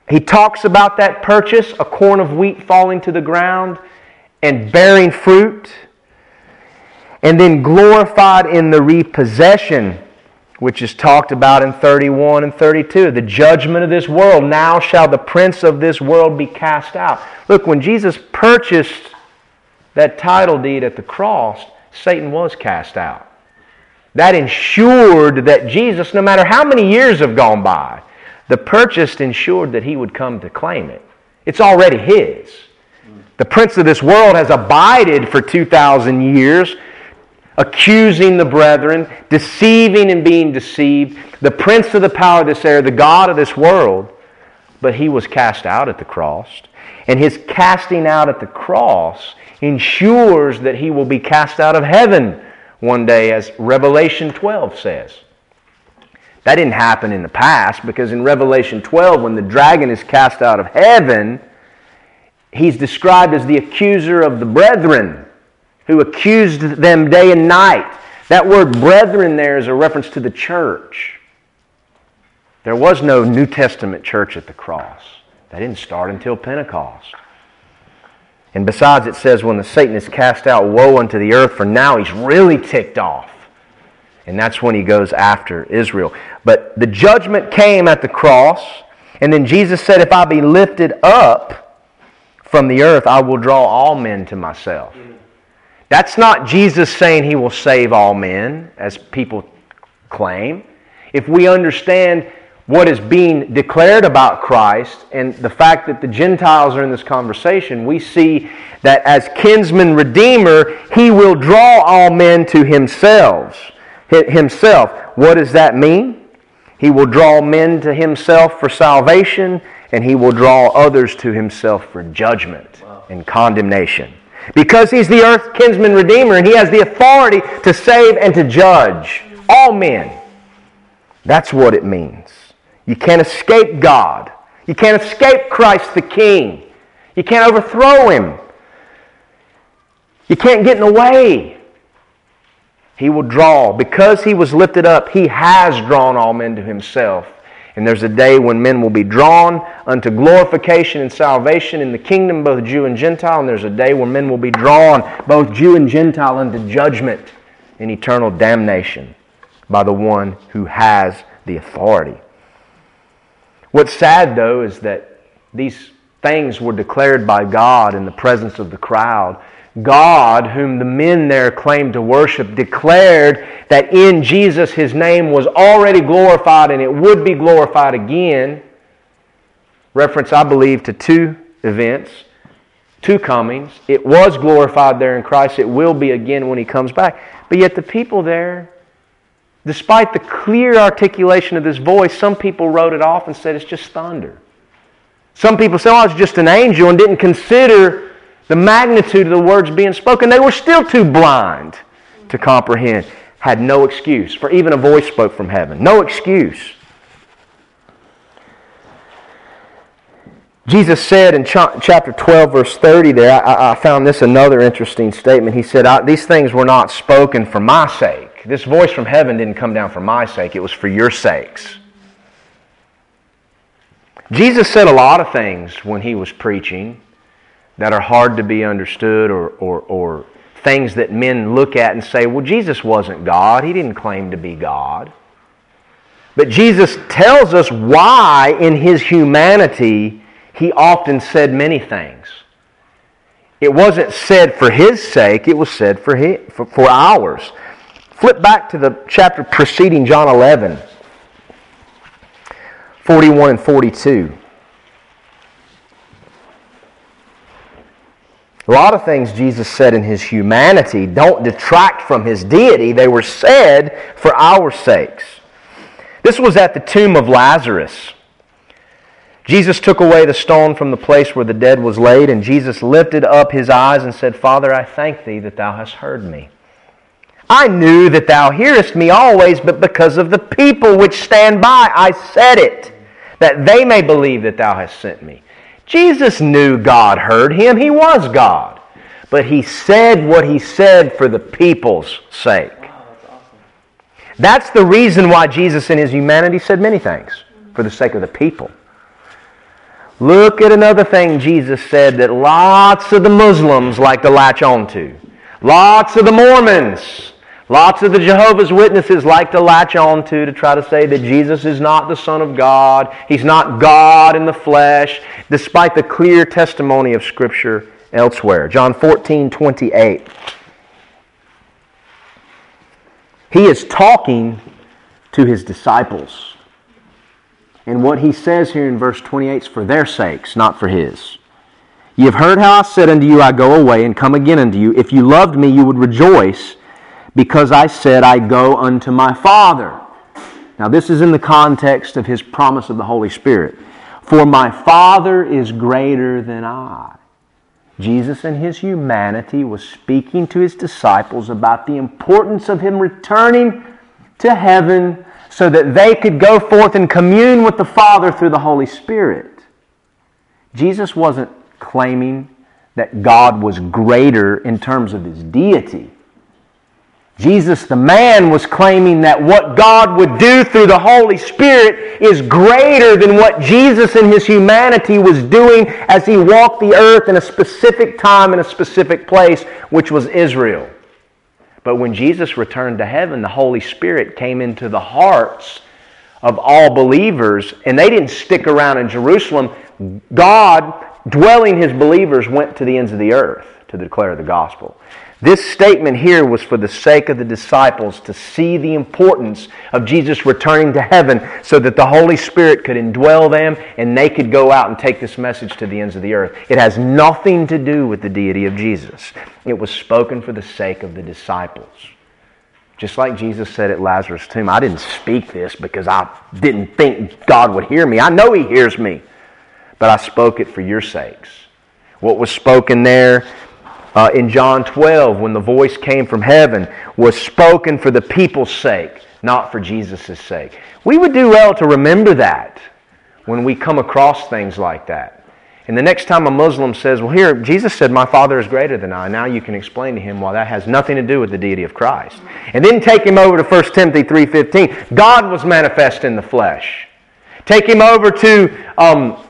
he talks about that purchase a corn of wheat falling to the ground and bearing fruit. And then glorified in the repossession, which is talked about in 31 and 32. The judgment of this world. Now shall the prince of this world be cast out. Look, when Jesus purchased that title deed at the cross, Satan was cast out. That ensured that Jesus, no matter how many years have gone by, the purchase ensured that he would come to claim it. It's already his. The prince of this world has abided for 2,000 years, accusing the brethren, deceiving and being deceived. The prince of the power of this air, the God of this world. But he was cast out at the cross. And his casting out at the cross ensures that he will be cast out of heaven one day, as Revelation 12 says. That didn't happen in the past because in Revelation 12, when the dragon is cast out of heaven, he's described as the accuser of the brethren who accused them day and night. That word brethren there is a reference to the church. There was no New Testament church at the cross. That didn't start until Pentecost. And besides, it says, when the Satan is cast out, woe unto the earth, for now he's really ticked off. And that's when he goes after Israel. But the judgment came at the cross, and then Jesus said, If I be lifted up from the earth, I will draw all men to myself. That's not Jesus saying he will save all men, as people claim. If we understand what is being declared about Christ and the fact that the Gentiles are in this conversation, we see that as kinsman redeemer, he will draw all men to himself. Himself. What does that mean? He will draw men to himself for salvation, and he will draw others to himself for judgment and condemnation. Because he's the earth kinsman redeemer, and he has the authority to save and to judge all men. That's what it means. You can't escape God. You can't escape Christ the King. You can't overthrow him. You can't get in the way. He will draw. Because he was lifted up, he has drawn all men to himself. And there's a day when men will be drawn unto glorification and salvation in the kingdom, both Jew and Gentile. And there's a day when men will be drawn, both Jew and Gentile, unto judgment and eternal damnation by the one who has the authority. What's sad, though, is that these things were declared by God in the presence of the crowd. God, whom the men there claimed to worship, declared that in Jesus his name was already glorified and it would be glorified again. Reference, I believe, to two events, two comings. It was glorified there in Christ, it will be again when he comes back. But yet the people there Despite the clear articulation of this voice, some people wrote it off and said it's just thunder. Some people said, oh, it's just an angel and didn't consider the magnitude of the words being spoken. They were still too blind to comprehend. Had no excuse, for even a voice spoke from heaven. No excuse. Jesus said in chapter 12, verse 30 there, I, found this another interesting statement. He said, These things were not spoken for my sake this voice from heaven didn't come down for my sake, it was for your sakes. Jesus said a lot of things when he was preaching that are hard to be understood or, or, or things that men look at and say, well, Jesus wasn't God. He didn't claim to be God. But Jesus tells us why, in his humanity, he often said many things. It wasn't said for his sake, it was said for, his, for, for ours. Flip back to the chapter preceding John 11, 41 and 42. A lot of things Jesus said in his humanity don't detract from his deity. They were said for our sakes. This was at the tomb of Lazarus. Jesus took away the stone from the place where the dead was laid, and Jesus lifted up his eyes and said, Father, I thank thee that thou hast heard me. I knew that thou hearest me always, but because of the people which stand by, I said it, that they may believe that thou hast sent me. Jesus knew God heard him. He was God. But he said what he said for the people's sake. That's the reason why Jesus in his humanity said many things for the sake of the people. Look at another thing Jesus said that lots of the Muslims like to latch onto. Lots of the Mormons, lots of the Jehovah's Witnesses like to latch onto to to try to say that Jesus is not the Son of God. He's not God in the flesh, despite the clear testimony of Scripture elsewhere. John 14, 28. He is talking to his disciples. And what he says here in verse 28 is for their sakes, not for his. You have heard how I said unto you, I go away and come again unto you. If you loved me, you would rejoice, because I said, I go unto my Father. Now, this is in the context of his promise of the Holy Spirit. For my Father is greater than I. Jesus in his humanity was speaking to his disciples about the importance of him returning to heaven so that they could go forth and commune with the Father through the Holy Spirit. Jesus wasn't claiming that God was greater in terms of his deity. Jesus, the man, was claiming that what God would do through the Holy Spirit is greater than what Jesus in his humanity was doing as he walked the earth in a specific time in a specific place, which was Israel. But when Jesus returned to heaven, the Holy Spirit came into the hearts of all believers, and they didn't stick around in Jerusalem. God, dwelling his believers, went to the ends of the earth to declare the gospel. This statement here was for the sake of the disciples to see the importance of Jesus returning to heaven so that the Holy Spirit could indwell them and they could go out and take this message to the ends of the earth. It has nothing to do with the deity of Jesus. It was spoken for the sake of the disciples. Just like Jesus said at Lazarus' tomb, I didn't speak this because I didn't think God would hear me. I know He hears me, but I spoke it for your sakes. What was spoken there uh, in John 12 when the voice came from heaven was spoken for the people's sake, not for Jesus' sake. We would do well to remember that when we come across things like that. And the next time a Muslim says, Well, here, Jesus said, My Father is greater than I, now you can explain to him why that has nothing to do with the deity of Christ. And then take him over to 1 Timothy 3.15. God was manifest in the flesh. Take him over to um,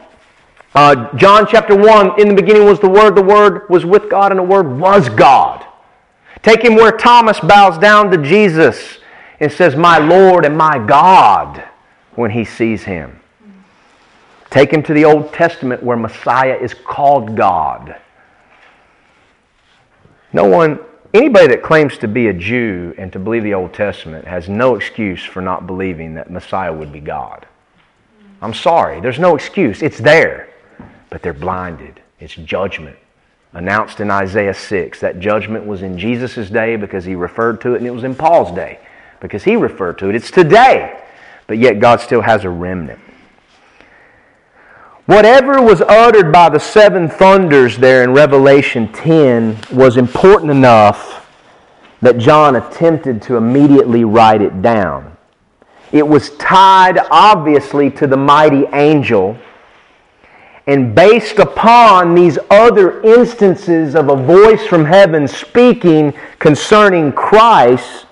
uh, John chapter 1, in the beginning was the Word, the Word was with God, and the Word was God. Take him where Thomas bows down to Jesus and says, My Lord and my God, when he sees him. Take him to the Old Testament where Messiah is called God. No one, anybody that claims to be a Jew and to believe the Old Testament has no excuse for not believing that Messiah would be God. I'm sorry, there's no excuse. It's there but they're blinded. It's judgment. Announced in Isaiah 6. That judgment was in Jesus' day because he referred to it, and it was in Paul's day because he referred to it. It's today, but yet God still has a remnant. Whatever was uttered by the seven thunders there in Revelation 10 was important enough that John attempted to immediately write it down. It was tied, obviously, to the mighty angel and based upon these other instances of a voice from heaven speaking concerning Christ,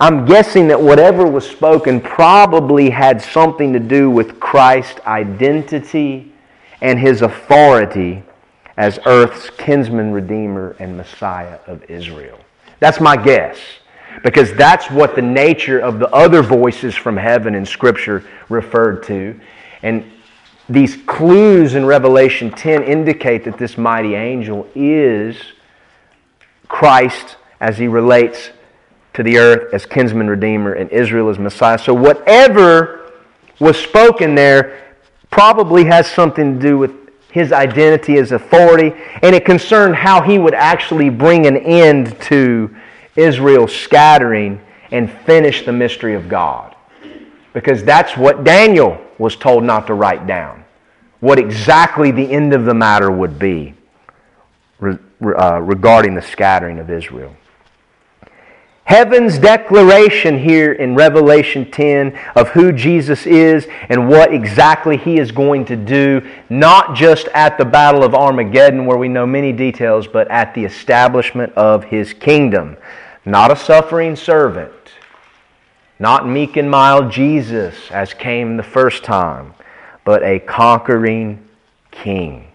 I'm guessing that whatever was spoken probably had something to do with Christ's identity and his authority as earth's kinsman, redeemer, and Messiah of Israel. That's my guess. Because that's what the nature of the other voices from heaven in Scripture referred to. And these clues in Revelation 10 indicate that this mighty angel is Christ as he relates to the earth as kinsman redeemer and Israel as Messiah. So whatever was spoken there probably has something to do with his identity as authority, and it concerned how he would actually bring an end to Israel's scattering and finish the mystery of God. Because that's what Daniel was told not to write down. What exactly the end of the matter would be uh, regarding the scattering of Israel. Heaven's declaration here in Revelation 10 of who Jesus is and what exactly he is going to do, not just at the Battle of Armageddon where we know many details, but at the establishment of his kingdom. Not a suffering servant, not meek and mild Jesus as came the first time, but a conquering king.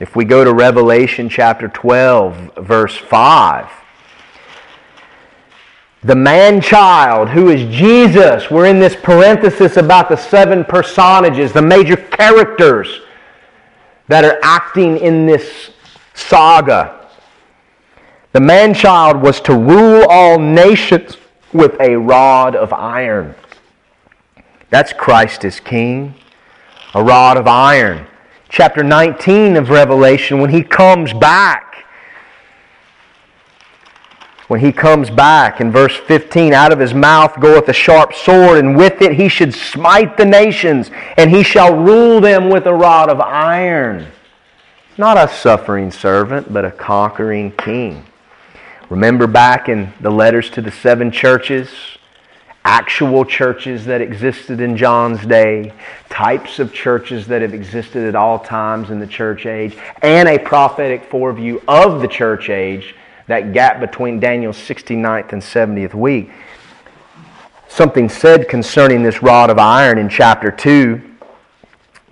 If we go to Revelation chapter 12, verse 5, the man child who is Jesus. We're in this parenthesis about the seven personages, the major characters that are acting in this saga. The man child was to rule all nations with a rod of iron. That's Christ as king, a rod of iron. Chapter 19 of Revelation, when he comes back, when he comes back in verse 15 out of his mouth goeth a sharp sword and with it he should smite the nations and he shall rule them with a rod of iron not a suffering servant but a conquering king remember back in the letters to the seven churches actual churches that existed in John's day, types of churches that have existed at all times in the church age, and a prophetic foreview of the church age that gap between Daniel's 69th and 70th week. Something said concerning this rod of iron in chapter 2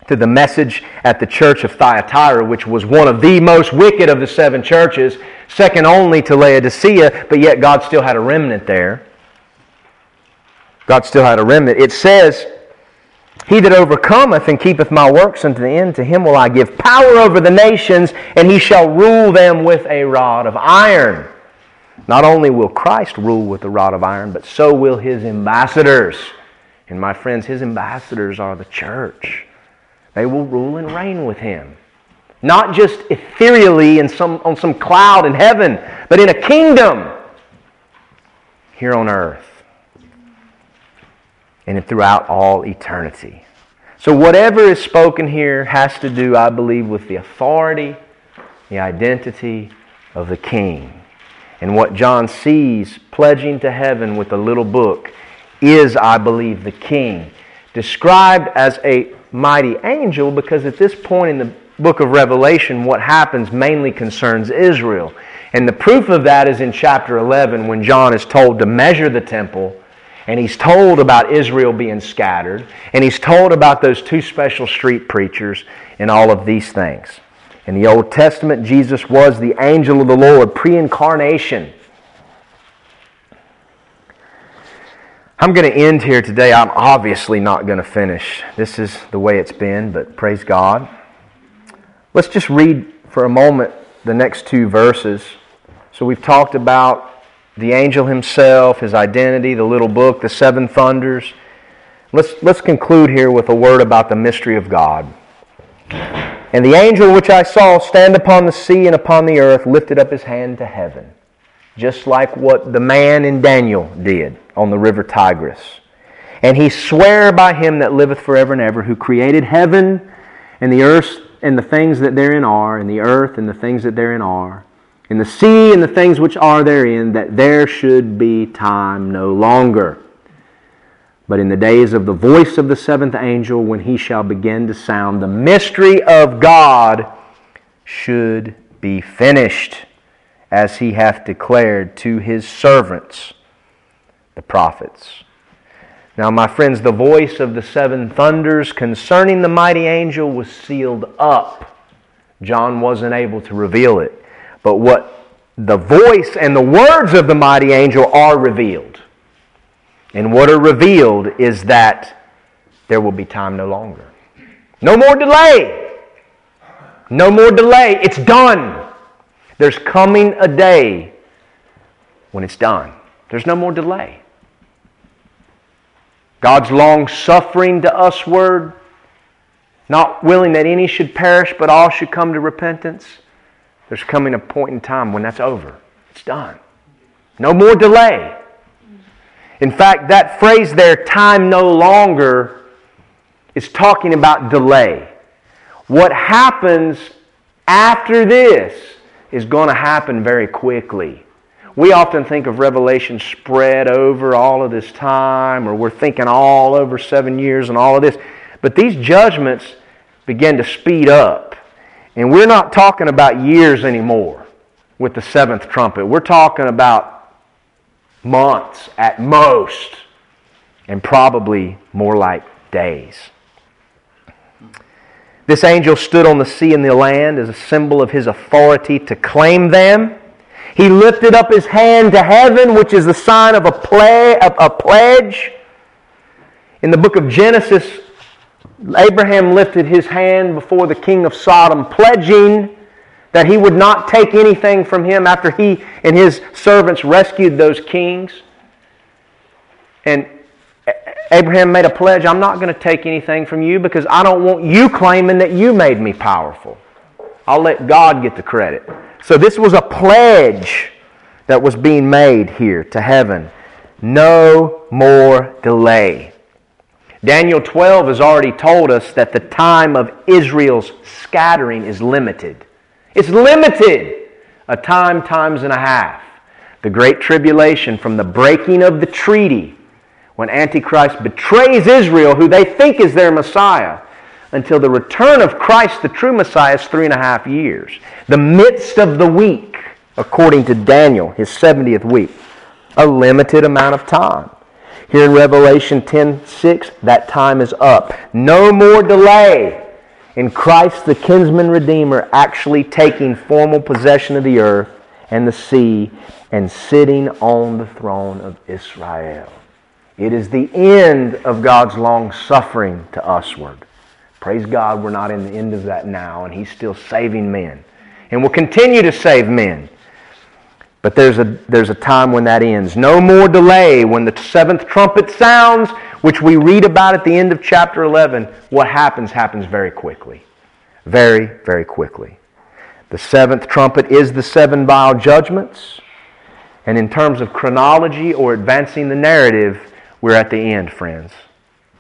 to the message at the church of Thyatira, which was one of the most wicked of the seven churches, second only to Laodicea, but yet God still had a remnant there. God still had a remnant. It says, he that overcometh and keepeth my works unto the end, to him will I give power over the nations, and he shall rule them with a rod of iron. Not only will Christ rule with a rod of iron, but so will his ambassadors. And my friends, his ambassadors are the church. They will rule and reign with him. Not just ethereally in some, on some cloud in heaven, but in a kingdom here on earth and throughout all eternity. So, whatever is spoken here has to do, I believe, with the authority, the identity of the king. And what John sees pledging to heaven with the little book is, I believe, the king. Described as a mighty angel because at this point in the book of Revelation, what happens mainly concerns Israel. And the proof of that is in chapter 11 when John is told to measure the temple and he's told about Israel being scattered, and he's told about those two special street preachers and all of these things. In the Old Testament, Jesus was the angel of the Lord, pre incarnation. I'm going to end here today. I'm obviously not going to finish. This is the way it's been, but praise God. Let's just read for a moment the next two verses. So we've talked about the angel himself, his identity, the little book, the seven thunders. Let's, let's conclude here with a word about the mystery of God. And the angel which I saw stand upon the sea and upon the earth lifted up his hand to heaven, just like what the man in Daniel did on the river Tigris. And he sware by him that liveth forever and ever, who created heaven and the earth and the things that therein are, and the earth and the things that therein are and the sea and the things which are therein, that there should be time no longer. But in the days of the voice of the seventh angel, when he shall begin to sound, the mystery of God should be finished, as he hath declared to his servants, the prophets. Now, my friends, the voice of the seven thunders concerning the mighty angel was sealed up John wasn't able to reveal it. But what the voice and the words of the mighty angel are revealed. And what are revealed is that there will be time no longer. No more delay. No more delay. It's done. There's coming a day when it's done. There's no more delay. God's long suffering to us word, not willing that any should perish, but all should come to repentance. There's coming a point in time when that's over. It's done. No more delay. In fact, that phrase there, time no longer, is talking about delay. What happens after this is going to happen very quickly. We often think of Revelation spread over all of this time, or we're thinking all over seven years and all of this. But these judgments begin to speed up. And we're not talking about years anymore with the seventh trumpet. We're talking about months at most, and probably more like days. This angel stood on the sea and the land as a symbol of his authority to claim them. He lifted up his hand to heaven, which is the sign of a, ple- a pledge. In the book of Genesis, Abraham lifted his hand before the king of Sodom, pledging that he would not take anything from him after he and his servants rescued those kings. And Abraham made a pledge I'm not going to take anything from you because I don't want you claiming that you made me powerful. I'll let God get the credit. So this was a pledge that was being made here to heaven. No more delay. Daniel 12 has already told us that the time of Israel's scattering is limited. It's limited. A time, times and a half. The Great Tribulation from the breaking of the treaty when Antichrist betrays Israel, who they think is their Messiah, until the return of Christ, the true Messiah, is three and a half years. The midst of the week, according to Daniel, his 70th week. A limited amount of time. Here in Revelation 10:6, that time is up. No more delay in Christ the kinsman redeemer actually taking formal possession of the earth and the sea and sitting on the throne of Israel. It is the end of God's long suffering to usward. Praise God, we're not in the end of that now, and He's still saving men. And will continue to save men. But there's a, there's a time when that ends. No more delay. When the seventh trumpet sounds, which we read about at the end of chapter 11, what happens happens very quickly. Very, very quickly. The seventh trumpet is the seven vial judgments. And in terms of chronology or advancing the narrative, we're at the end, friends.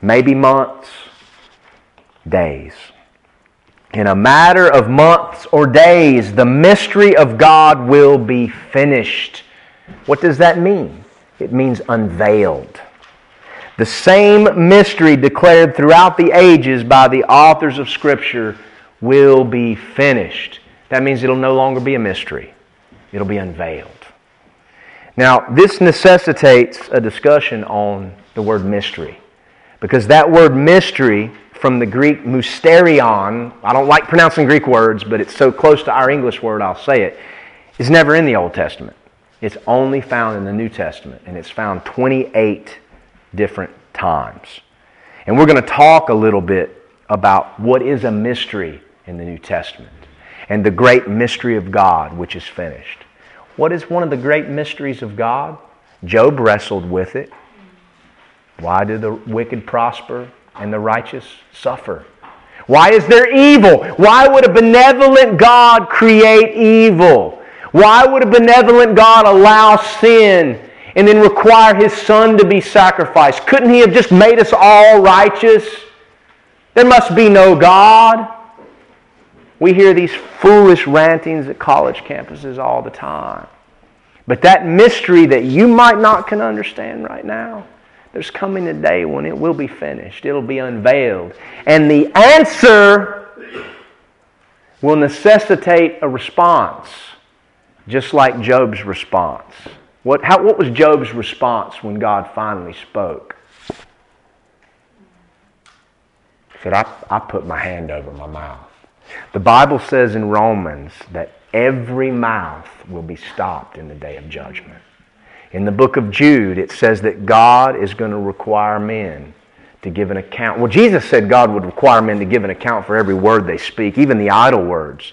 Maybe months, days. In a matter of months or days, the mystery of God will be finished. What does that mean? It means unveiled. The same mystery declared throughout the ages by the authors of Scripture will be finished. That means it'll no longer be a mystery, it'll be unveiled. Now, this necessitates a discussion on the word mystery. Because that word mystery from the Greek mysterion, I don't like pronouncing Greek words, but it's so close to our English word, I'll say it, is never in the Old Testament. It's only found in the New Testament, and it's found 28 different times. And we're going to talk a little bit about what is a mystery in the New Testament and the great mystery of God, which is finished. What is one of the great mysteries of God? Job wrestled with it. Why do the wicked prosper and the righteous suffer? Why is there evil? Why would a benevolent God create evil? Why would a benevolent God allow sin and then require his son to be sacrificed? Couldn't he have just made us all righteous? There must be no God. We hear these foolish rantings at college campuses all the time. But that mystery that you might not can understand right now, there's coming a day when it will be finished. It'll be unveiled. And the answer will necessitate a response, just like Job's response. What, how, what was Job's response when God finally spoke? He said, I, I put my hand over my mouth. The Bible says in Romans that every mouth will be stopped in the day of judgment. In the book of Jude, it says that God is going to require men to give an account. Well, Jesus said God would require men to give an account for every word they speak, even the idle words.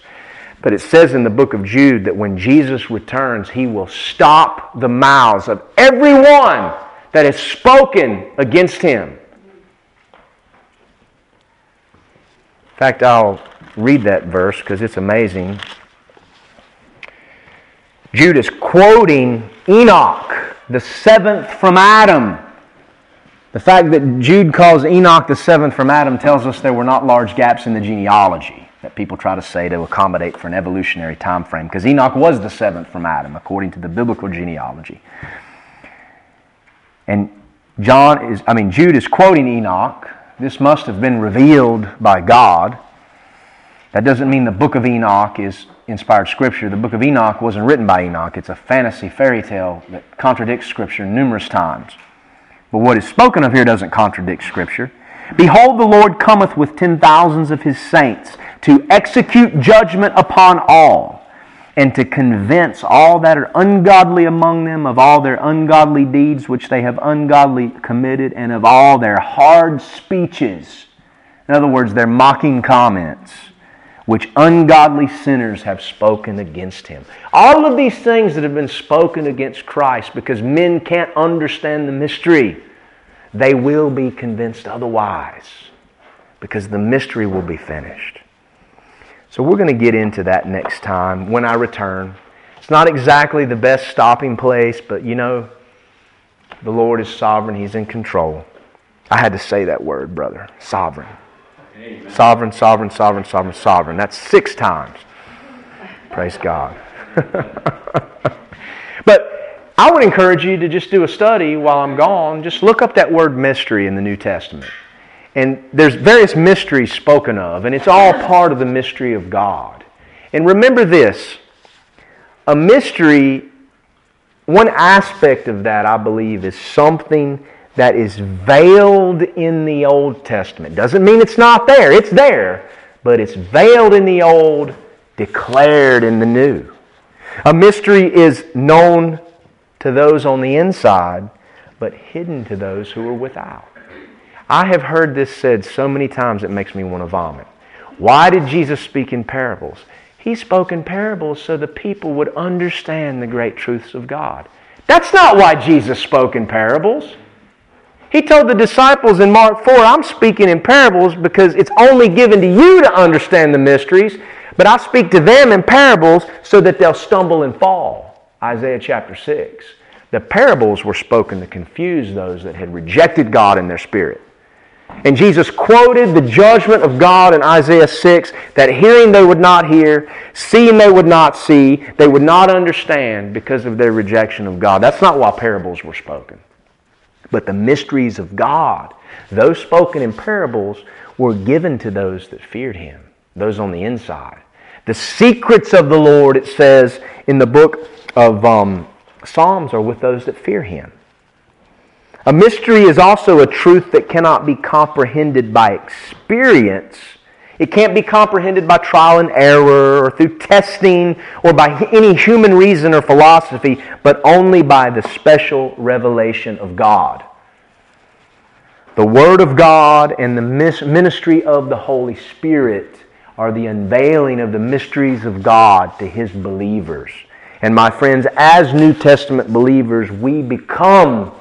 But it says in the book of Jude that when Jesus returns, he will stop the mouths of everyone that has spoken against him. In fact, I'll read that verse because it's amazing. Jude is quoting Enoch, the seventh from Adam. The fact that Jude calls Enoch the seventh from Adam tells us there were not large gaps in the genealogy that people try to say to accommodate for an evolutionary time frame, because Enoch was the seventh from Adam, according to the biblical genealogy. And John is, I mean, Jude is quoting Enoch. This must have been revealed by God. That doesn't mean the book of Enoch is inspired scripture. The book of Enoch wasn't written by Enoch. It's a fantasy fairy tale that contradicts scripture numerous times. But what is spoken of here doesn't contradict scripture. Behold, the Lord cometh with ten thousands of his saints to execute judgment upon all and to convince all that are ungodly among them of all their ungodly deeds which they have ungodly committed and of all their hard speeches. In other words, their mocking comments which ungodly sinners have spoken against him. All of these things that have been spoken against Christ because men can't understand the mystery, they will be convinced otherwise because the mystery will be finished. So we're going to get into that next time when I return. It's not exactly the best stopping place, but you know, the Lord is sovereign, He's in control. I had to say that word, brother. Sovereign. Amen. Sovereign, sovereign, sovereign, sovereign, sovereign. That's six times. Praise God. but I would encourage you to just do a study while I'm gone. Just look up that word mystery in the New Testament. And there's various mysteries spoken of, and it's all part of the mystery of God. And remember this a mystery, one aspect of that, I believe, is something that is veiled in the Old Testament. Doesn't mean it's not there, it's there, but it's veiled in the Old, declared in the New. A mystery is known to those on the inside, but hidden to those who are without. I have heard this said so many times it makes me want to vomit. Why did Jesus speak in parables? He spoke in parables so the people would understand the great truths of God. That's not why Jesus spoke in parables. He told the disciples in Mark 4, I'm speaking in parables because it's only given to you to understand the mysteries, but I speak to them in parables so that they'll stumble and fall. Isaiah chapter 6. The parables were spoken to confuse those that had rejected God in their spirit. And Jesus quoted the judgment of God in Isaiah 6 that hearing they would not hear, seeing they would not see, they would not understand because of their rejection of God. That's not why parables were spoken. But the mysteries of God, those spoken in parables, were given to those that feared Him, those on the inside. The secrets of the Lord, it says in the book of um, Psalms, are with those that fear Him. A mystery is also a truth that cannot be comprehended by experience. It can't be comprehended by trial and error or through testing or by any human reason or philosophy, but only by the special revelation of God. The Word of God and the ministry of the Holy Spirit are the unveiling of the mysteries of God to His believers. And my friends, as New Testament believers, we become,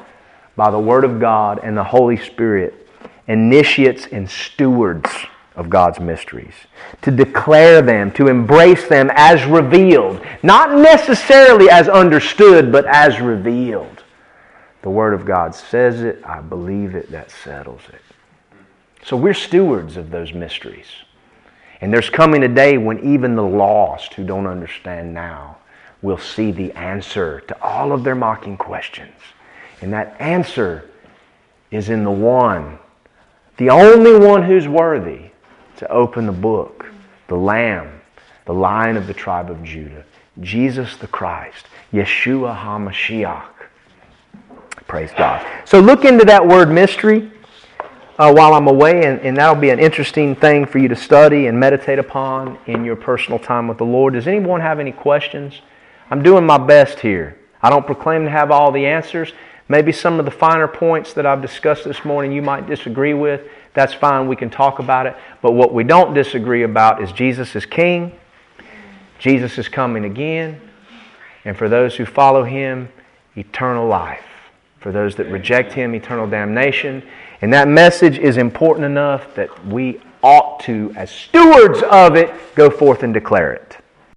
by the Word of God and the Holy Spirit, initiates and stewards of God's mysteries, to declare them, to embrace them as revealed, not necessarily as understood, but as revealed. The Word of God says it, I believe it, that settles it. So we're stewards of those mysteries. And there's coming a day when even the lost who don't understand now will see the answer to all of their mocking questions. And that answer is in the one, the only one who's worthy to open the book, the Lamb, the Lion of the tribe of Judah, Jesus the Christ, Yeshua HaMashiach. Praise God. So look into that word mystery. uh, while I'm away, and, and that'll be an interesting thing for you to study and meditate upon in your personal time with the Lord. Does anyone have any questions? I'm doing my best here. I don't proclaim to have all the answers. Maybe some of the finer points that I've discussed this morning you might disagree with. That's fine, we can talk about it. But what we don't disagree about is Jesus is King, Jesus is coming again, and for those who follow Him, eternal life. For those that reject Him, eternal damnation. And that message is important enough that we ought to, as stewards of it, go forth and declare it.